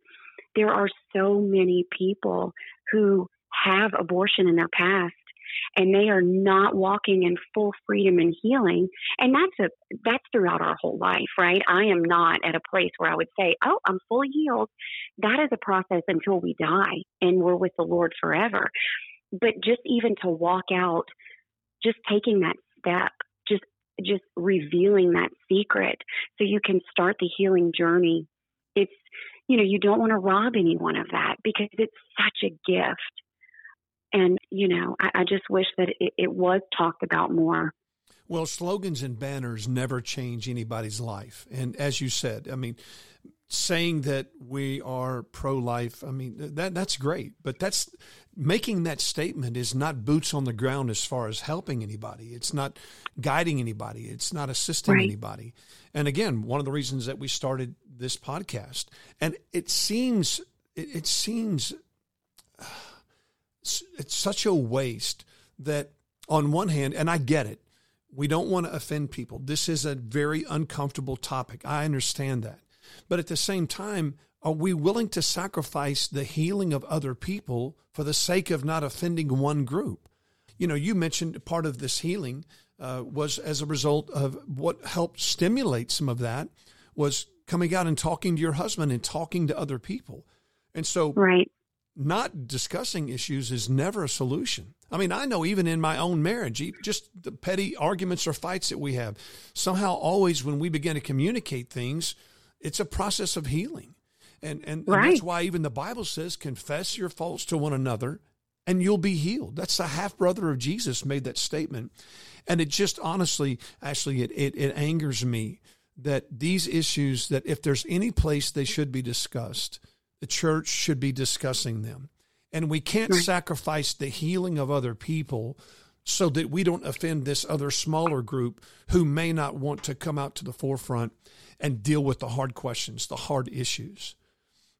there are so many people who have abortion in their past and they are not walking in full freedom and healing. And that's a that's throughout our whole life right? I am not at a place where i would say oh i'm fully healed. That is a process until we die and we're with the lord forever. But just even to walk out just taking that step just just revealing that secret so you can start the healing journey it's you know you don't want to rob anyone of that because it's such a gift and you know I, I just wish that it, it was talked about more Well, slogans and banners never change anybody's life. And as you said, I mean, saying that we are pro-life, I mean, that that's great, but that's making that statement is not boots on the ground as far as helping anybody. It's not guiding anybody. It's not assisting right. anybody. And again, one of the reasons that we started this podcast, and it seems it, it seems *sighs* it's such a waste that on one hand, and I get it, we don't want to offend people. This is a very uncomfortable topic. I understand that. But at the same time, are we willing to sacrifice the healing of other people for the sake of not offending one group? You know, you mentioned part of this healing uh, was as a result of what helped stimulate some of that was coming out and talking to your husband and talking to other people. And so, right. not discussing issues is never a solution. I mean, I know even in my own marriage, just the petty arguments or fights that we have, somehow always when we begin to communicate things, it's a process of healing. And, and, right. and that's why even the Bible says, confess your faults to one another and you'll be healed. That's the half brother of Jesus made that statement. And it just honestly, actually, it, it, it angers me that these issues, that if there's any place they should be discussed, the church should be discussing them. And we can't right. sacrifice the healing of other people so that we don't offend this other smaller group who may not want to come out to the forefront and deal with the hard questions, the hard issues.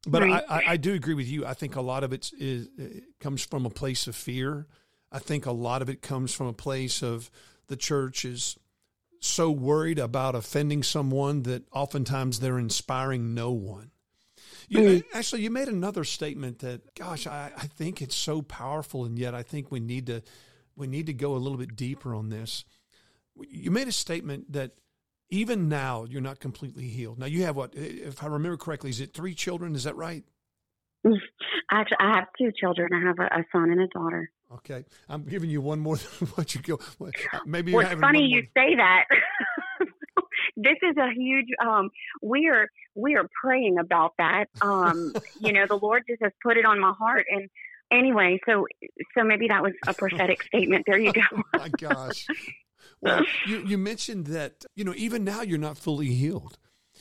But right. I, I, do agree with you. I think a lot of it, is, it comes from a place of fear. I think a lot of it comes from a place of the church is so worried about offending someone that oftentimes they're inspiring no one. You. Actually, you made another statement that, gosh, I, I think it's so powerful, and yet I think we need to we need to go a little bit deeper on this. You made a statement that even now you're not completely healed. Now you have what, if I remember correctly, is it three children? Is that right? *laughs* Actually, I have two children. I have a, a son and a daughter. Okay, I'm giving you one more. than *laughs* what you go? Maybe well, it's funny you say that. *laughs* this is a huge. Um, we are we are praying about that. Um, you know, the Lord just has put it on my heart, and anyway, so so maybe that was a prophetic *laughs* statement. There you go. oh my gosh. Well, you, you mentioned that, you know, even now you're not fully healed.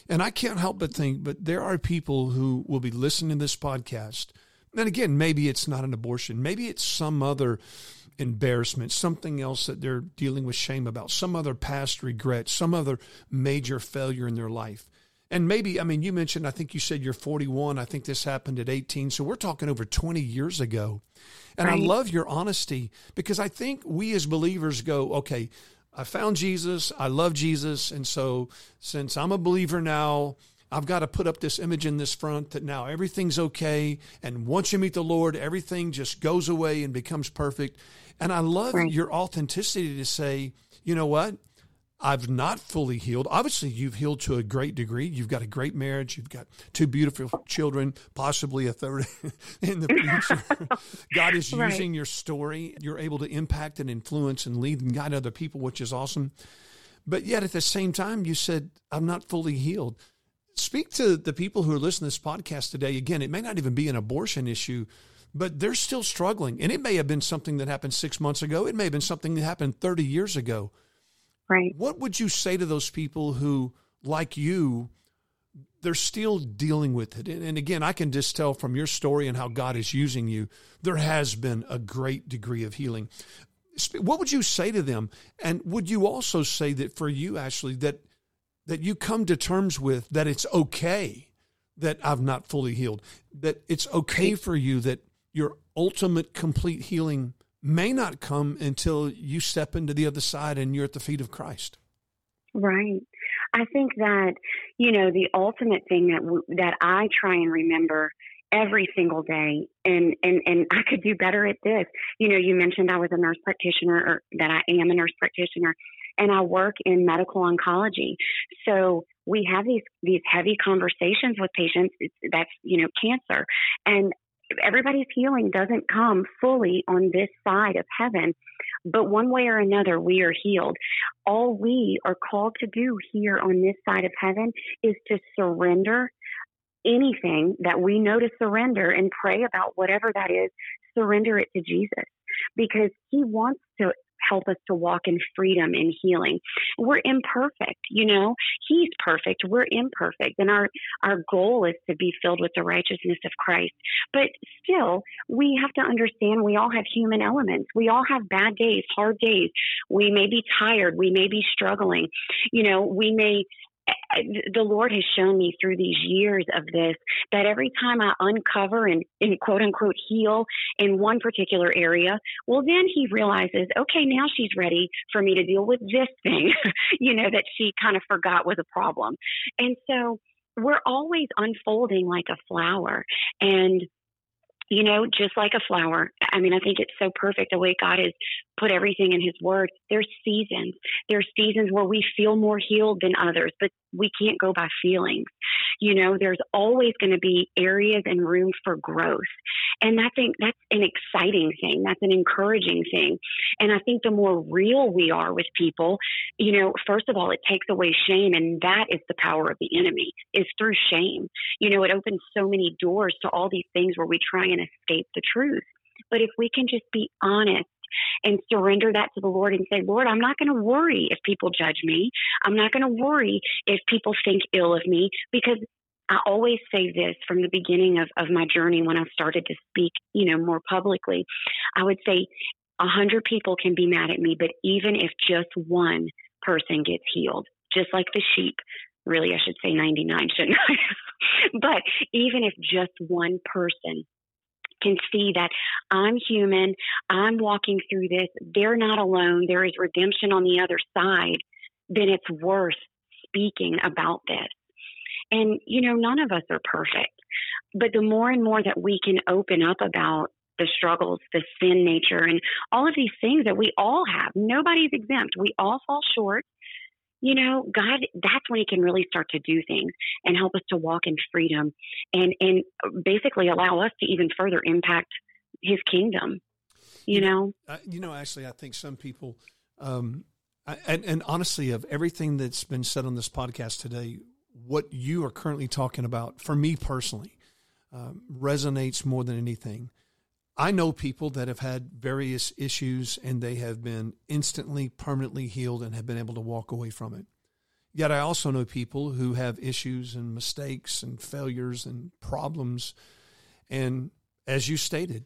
And I can't help but think, but there are people who will be listening to this podcast. And again, maybe it's not an abortion. Maybe it's some other embarrassment, something else that they're dealing with shame about, some other past regret, some other major failure in their life. And maybe, I mean, you mentioned, I think you said you're 41. I think this happened at 18. So we're talking over 20 years ago. And right. I love your honesty because I think we as believers go, okay, I found Jesus. I love Jesus. And so, since I'm a believer now, I've got to put up this image in this front that now everything's okay. And once you meet the Lord, everything just goes away and becomes perfect. And I love right. your authenticity to say, you know what? I've not fully healed. Obviously, you've healed to a great degree. You've got a great marriage. You've got two beautiful children, possibly a third *laughs* in the future. *laughs* God is right. using your story. You're able to impact and influence and lead and guide other people, which is awesome. But yet, at the same time, you said, I'm not fully healed. Speak to the people who are listening to this podcast today. Again, it may not even be an abortion issue, but they're still struggling. And it may have been something that happened six months ago, it may have been something that happened 30 years ago Right. What would you say to those people who, like you, they're still dealing with it? And, again, I can just tell from your story and how God is using you, there has been a great degree of healing. What would you say to them? And would you also say that for you, Ashley, that that you come to terms with that it's okay that I've not fully healed, that it's okay for you that your ultimate complete healing may not come until you step into the other side and you're at the feet of Christ. Right. I think that you know the ultimate thing that w- that I try and remember every single day and and and I could do better at this. You know, you mentioned I was a nurse practitioner or that I am a nurse practitioner and I work in medical oncology. So we have these these heavy conversations with patients that's, you know, cancer. And everybody's healing doesn't come fully on this side of heaven, but one way or another, we are healed. All we are called to do here on this side of heaven is to surrender anything that we know to surrender and pray about whatever that is, surrender it to Jesus because he wants to help us to walk in freedom and healing. We're imperfect, you know. He's perfect. We're imperfect. And our, our goal is to be filled with the righteousness of Christ. But still, we have to understand we all have human elements. We all have bad days, hard days. We may be tired. We may be struggling. You know, we may the Lord has shown me through these years of this that every time I uncover and, and, quote unquote heal in one particular area, well, then He realizes, okay, now she's ready for me to deal with this thing, *laughs* you know, that she kind of forgot was a problem. And so we're always unfolding like a flower. And you know, just like a flower. I mean, I think it's so perfect the way God has put everything in His Word. There's seasons. There's seasons where we feel more healed than others, but we can't go by feelings. You know, there's always going to be areas and room for growth. And I think that's an exciting thing. That's an encouraging thing. And I think the more real we are with people, you know, first of all, it takes away shame. And that is the power of the enemy is through shame. You know, it opens so many doors to all these things where we try and escape the truth. But if we can just be honest and surrender that to the Lord and say, Lord, I'm not going to worry if people judge me. I'm not going to worry if people think ill of me because I always say this from the beginning of, of my journey when I started to speak, you know, more publicly. I would say a hundred people can be mad at me, but even if just one person gets healed, just like the sheep, really, I should say 99, shouldn't I? *laughs* but even if just one person can see that I'm human, I'm walking through this, they're not alone, there is redemption on the other side, then it's worth speaking about this. And, you know, none of us are perfect. But the more and more that we can open up about the struggles, the sin nature, and all of these things that we all have, nobody's exempt. We all fall short you know, God, that's when He can really start to do things and help us to walk in freedom and and basically allow us to even further impact His kingdom. You know, uh, you know, actually, I think some people, um, I, and, and honestly, of everything that's been said on this podcast today, what you are currently talking about, for me personally, um, resonates more than anything. I know people that have had various issues and they have been instantly, permanently healed and have been able to walk away from it. Yet I also know people who have issues and mistakes and failures and problems. And as you stated,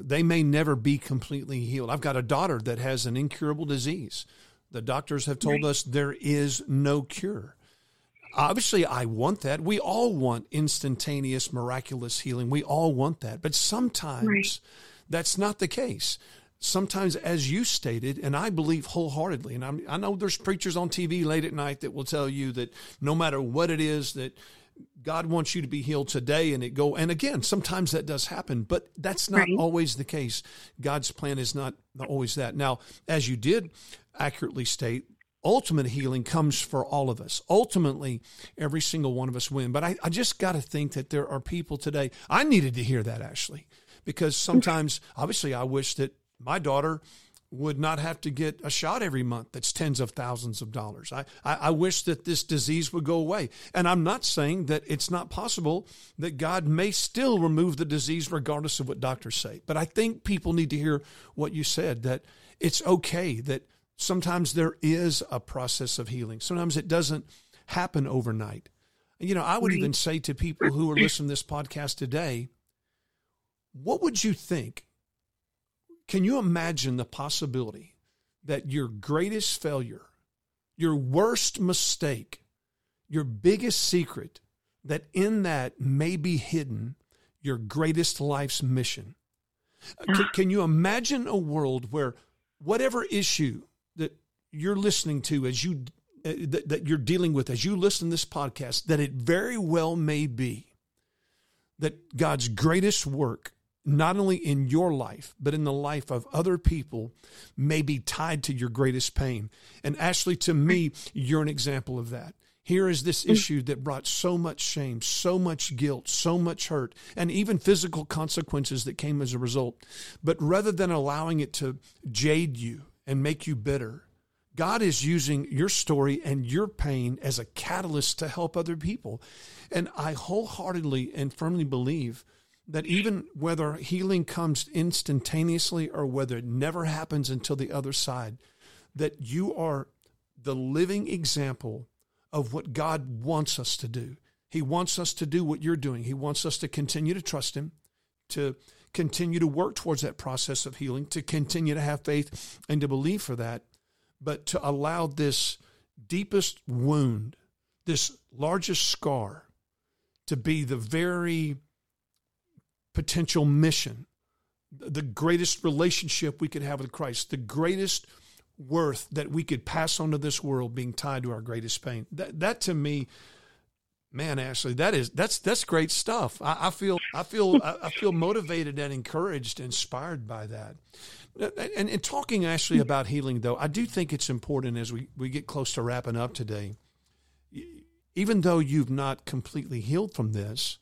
they may never be completely healed. I've got a daughter that has an incurable disease. The doctors have told us there is no cure. Obviously, I want that. We all want instantaneous, miraculous healing. We all want that. But sometimes right. that's not the case. Sometimes, as you stated, and I believe wholeheartedly, and I'm, i know there's preachers on TV late at night that will tell you that no matter what it is, that God wants you to be healed today and it go and again sometimes that does happen but that's not right. always the case God's plan is not always that now as you did accurately state ultimate healing comes for all of us. Ultimately, every single one of us win. But I, I just got to think that there are people today. I needed to hear that, Ashley, because sometimes, obviously, I wish that my daughter would not have to get a shot every month that's tens of thousands of dollars. I, I, I, wish that this disease would go away. And I'm not saying that it's not possible that God may still remove the disease regardless of what doctors say. But I think people need to hear what you said that it's okay that Sometimes there is a process of healing. Sometimes it doesn't happen overnight. You know, I would even say to people who are listening to this podcast today, what would you think? Can you imagine the possibility that your greatest failure, your worst mistake, your biggest secret, that in that may be hidden your greatest life's mission? Can, ah. can you imagine a world where whatever issue you're listening to as you uh, that, that you're dealing with as you listen to this podcast that it very well may be that God's greatest work not only in your life, but in the life of other people, may be tied to your greatest pain. And Ashley, to me, you're an example of that. Here is this mm. issue that brought so much shame, so much guilt, so much hurt, and even physical consequences that came as a result. But rather than allowing it to jade you and make you bitter, God is using your story and your pain as a catalyst to help other people. And I wholeheartedly and firmly believe that even whether healing comes instantaneously or whether it never happens until the other side, that you are the living example of what God wants us to do. He wants us to do what you're doing. He wants us to continue to trust Him, to continue to work towards that process of healing, to continue to have faith and to believe for that, but to allow this deepest wound, this largest scar, to be the very potential mission, the greatest relationship we could have with Christ, the greatest worth that we could pass on to this world being tied to our greatest pain. That, that to me, man, Ashley, that is that's that's great stuff. I, I feel I feel I feel motivated and encouraged, inspired by that. And, and talking Ashley about healing, though, I do think it's important as we, we get close to wrapping up today. Even though you've not completely healed from this,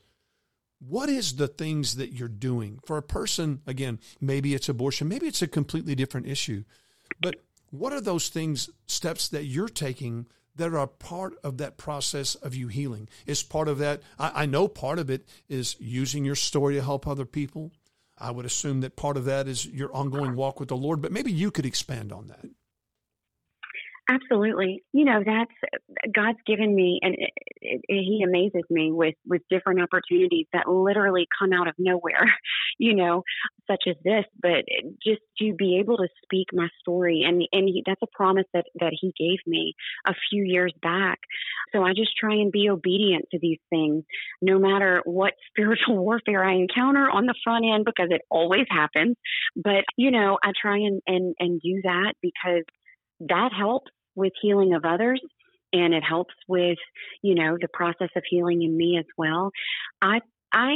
what is the things that you're doing for a person? Again, maybe it's abortion, maybe it's a completely different issue, but what are those things, steps that you're taking that are part of that process of you healing? It's part of that, I, I know part of it is using your story to help other people. I would assume that part of that is your ongoing walk with the Lord, but maybe you could expand on that. Absolutely. You know, that's God's given me, and it, it, He amazes me with with different opportunities that literally come out of nowhere. *laughs* You know, such as this, but just to be able to speak my story, and and he, that's a promise that that He gave me a few years back. So I just try and be obedient to these things, no matter what *laughs* spiritual warfare I encounter on the front end, because it always happens. But you know, I try and and and do that because that helps with healing of others and it helps with you know the process of healing in me as well i i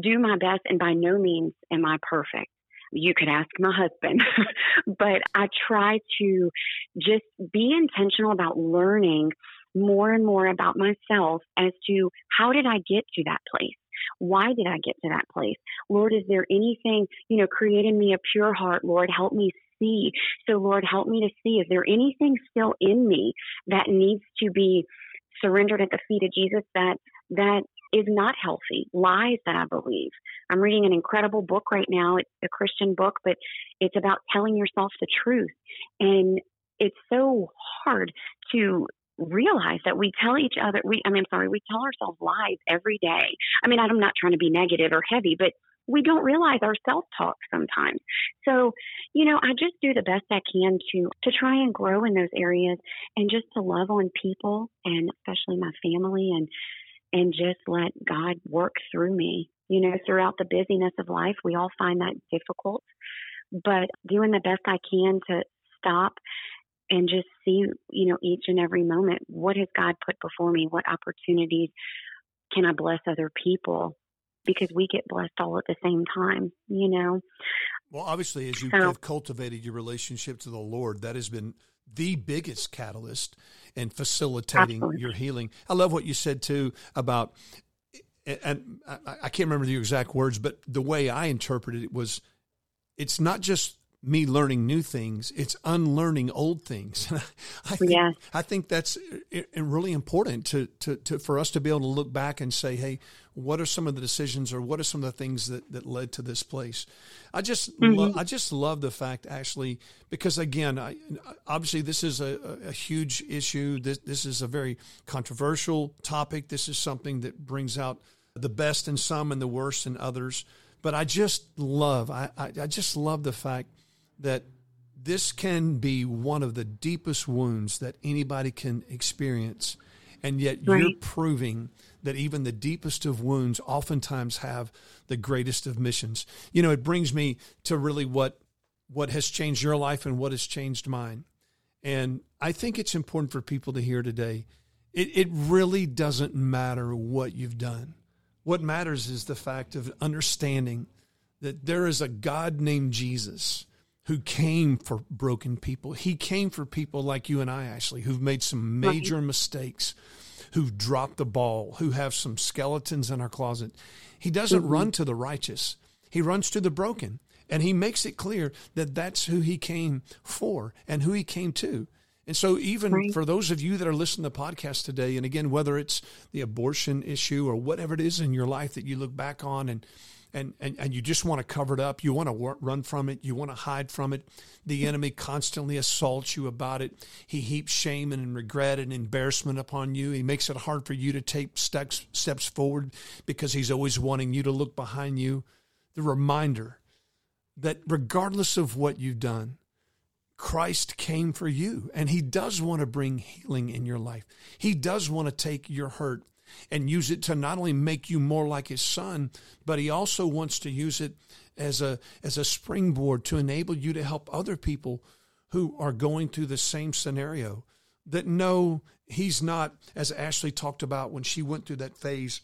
do my best and by no means am i perfect you could ask my husband *laughs* but i try to just be intentional about learning more and more about myself as to how did i get to that place why did I get to that place? Lord, is there anything, you know, create in me a pure heart? Lord, help me see. So, Lord, help me to see. Is there anything still in me that needs to be surrendered at the feet of Jesus that that is not healthy, lies that I believe. I'm reading an incredible book right now. It's a Christian book, but it's about telling yourself the truth. And it's so hard to realize that we tell each other we I mean I'm sorry, we tell ourselves lies every day. I mean, I'm not trying to be negative or heavy, but we don't realize our self talk sometimes. So, you know, I just do the best I can to to try and grow in those areas and just to love on people and especially my family and and just let God work through me. You know, throughout the busyness of life, we all find that difficult, but doing the best I can to stop and just see, you know, each and every moment, what has God put before me? What opportunities can I bless other people? Because we get blessed all at the same time, you know. Well, obviously, as you so, have cultivated your relationship to the Lord, that has been the biggest catalyst in facilitating absolutely. your healing. I love what you said too about, and I can't remember the exact words, but the way I interpreted it was, it's not just me learning new things it's unlearning old things. *laughs* I think yeah. i think that's really important to, to, to for us to be able to look back and say hey what are some of the decisions or what are some of the things that, that led to this place? I just mm-hmm. lo- i just love the fact actually because again I, obviously this is a, a huge issue. This, this is a very controversial topic. This is something that brings out the best in some and the worst in others. But I just love, I, I, I just love the fact that this can be one of the deepest wounds that anybody can experience. And yet right. you're proving that even the deepest of wounds oftentimes have the greatest of missions. You know, it brings me to really what what has changed your life and what has changed mine. And I think it's important for people to hear today. It, it really doesn't matter what you've done. What matters is the fact of understanding that there is a God named Jesus who came for broken people. He came for people like you and I, Ashley, who've made some major right. mistakes, who've dropped the ball, who have some skeletons in our closet. He doesn't mm-hmm. run to the righteous, he runs to the broken. And he makes it clear that that's who he came for and who he came to. And so, even Right. for those of you that are listening to the podcast today, and again, whether it's the abortion issue or whatever it is in your life that you look back on and and, and, and you just want to cover it up, you want to run from it, you want to hide from it. The enemy constantly assaults you about it. He heaps shame and regret and embarrassment upon you. He makes it hard for you to take steps steps forward because he's always wanting you to look behind you. The reminder that regardless of what you've done, Christ came for you and he does want to bring healing in your life. He does want to take your hurt and use it to not only make you more like his son, but he also wants to use it as a as a springboard to enable you to help other people who are going through the same scenario that know he's not as Ashley talked about when she went through that phase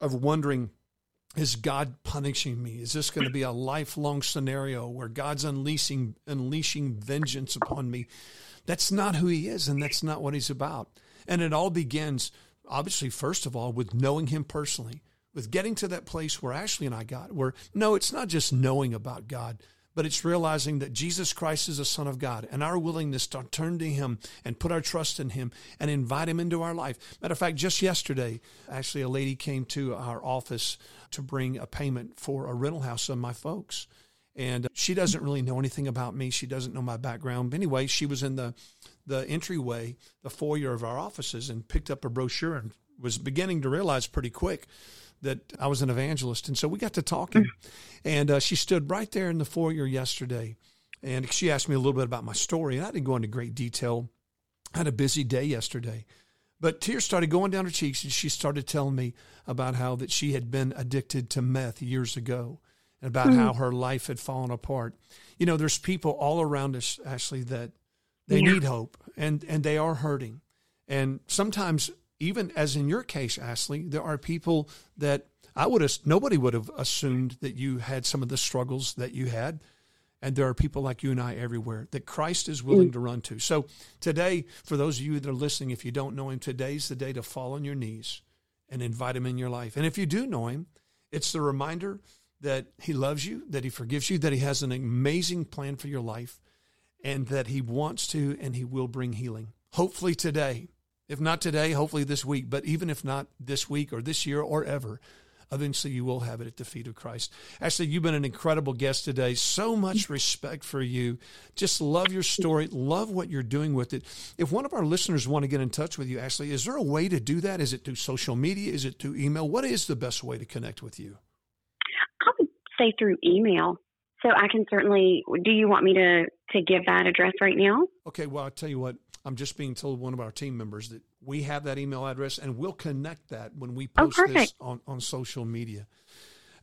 of wondering is God punishing me? Is this going to be a lifelong scenario where God's unleashing unleashing vengeance upon me? That's not who he is and that's not what he's about. And it all begins obviously first of all with knowing him personally, with getting to that place where Ashley and I got where no, it's not just knowing about God, but it's realizing that Jesus Christ is the Son of God and our willingness to turn to Him and put our trust in Him and invite Him into our life. Matter of fact, just yesterday, actually, a lady came to our office to bring a payment for a rental house of my folks. And she doesn't really know anything about me. She doesn't know my background. But anyway, she was in the, the entryway, the foyer of our offices, and picked up a brochure and was beginning to realize pretty quick that I was an evangelist. And so we got to talking. And uh, she stood right there in the foyer yesterday. And she asked me a little bit about my story. And I didn't go into great detail. I had a busy day yesterday. But tears started going down her cheeks. And she started telling me about how that she had been addicted to meth years ago and about Mm-hmm. how her life had fallen apart. You know, there's people all around us, Ashley, that they Yeah. need hope and, and they are hurting. And sometimes, even as in your case, Ashley, there are people that I would have, nobody would have assumed that you had some of the struggles that you had. And there are people like you and I everywhere that Christ is willing mm. to run to. So today, for those of you that are listening, if you don't know him, today's the day to fall on your knees and invite him in your life. And if you do know him, it's the reminder that he loves you, that he forgives you, that he has an amazing plan for your life, and that he wants to and he will bring healing. Hopefully today, if not today, hopefully this week, but even if not this week or this year or ever, eventually you will have it at the feet of Christ. Ashley, you've been an incredible guest today. So much respect for you. Just love your story, love what you're doing with it. If one of our listeners want to get in touch with you, Ashley, is there a way to do that? Is it through social media? Is it through email? What is the best way to connect with you? I would say through email. So I can certainly. Do you want me to to give that address right now? Okay, well, I'll tell you what. I'm just being told one of our team members that we have that email address and we'll connect that when we Oh, post this on, on social media.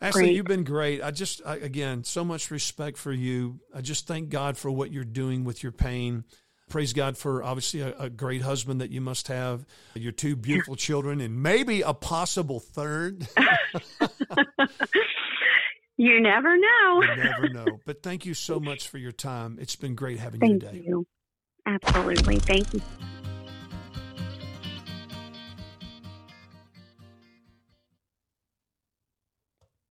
Ashley, Great. you've been great. I just, I, again, so much respect for you. I just thank God for what you're doing with your pain. Praise God for obviously a, a great husband that you must have, your two beautiful children, and maybe a possible third. *laughs* *laughs* You never know. you *laughs* never know. But thank you so much for your time. It's been great having you Thank today. you. Absolutely. Thank you.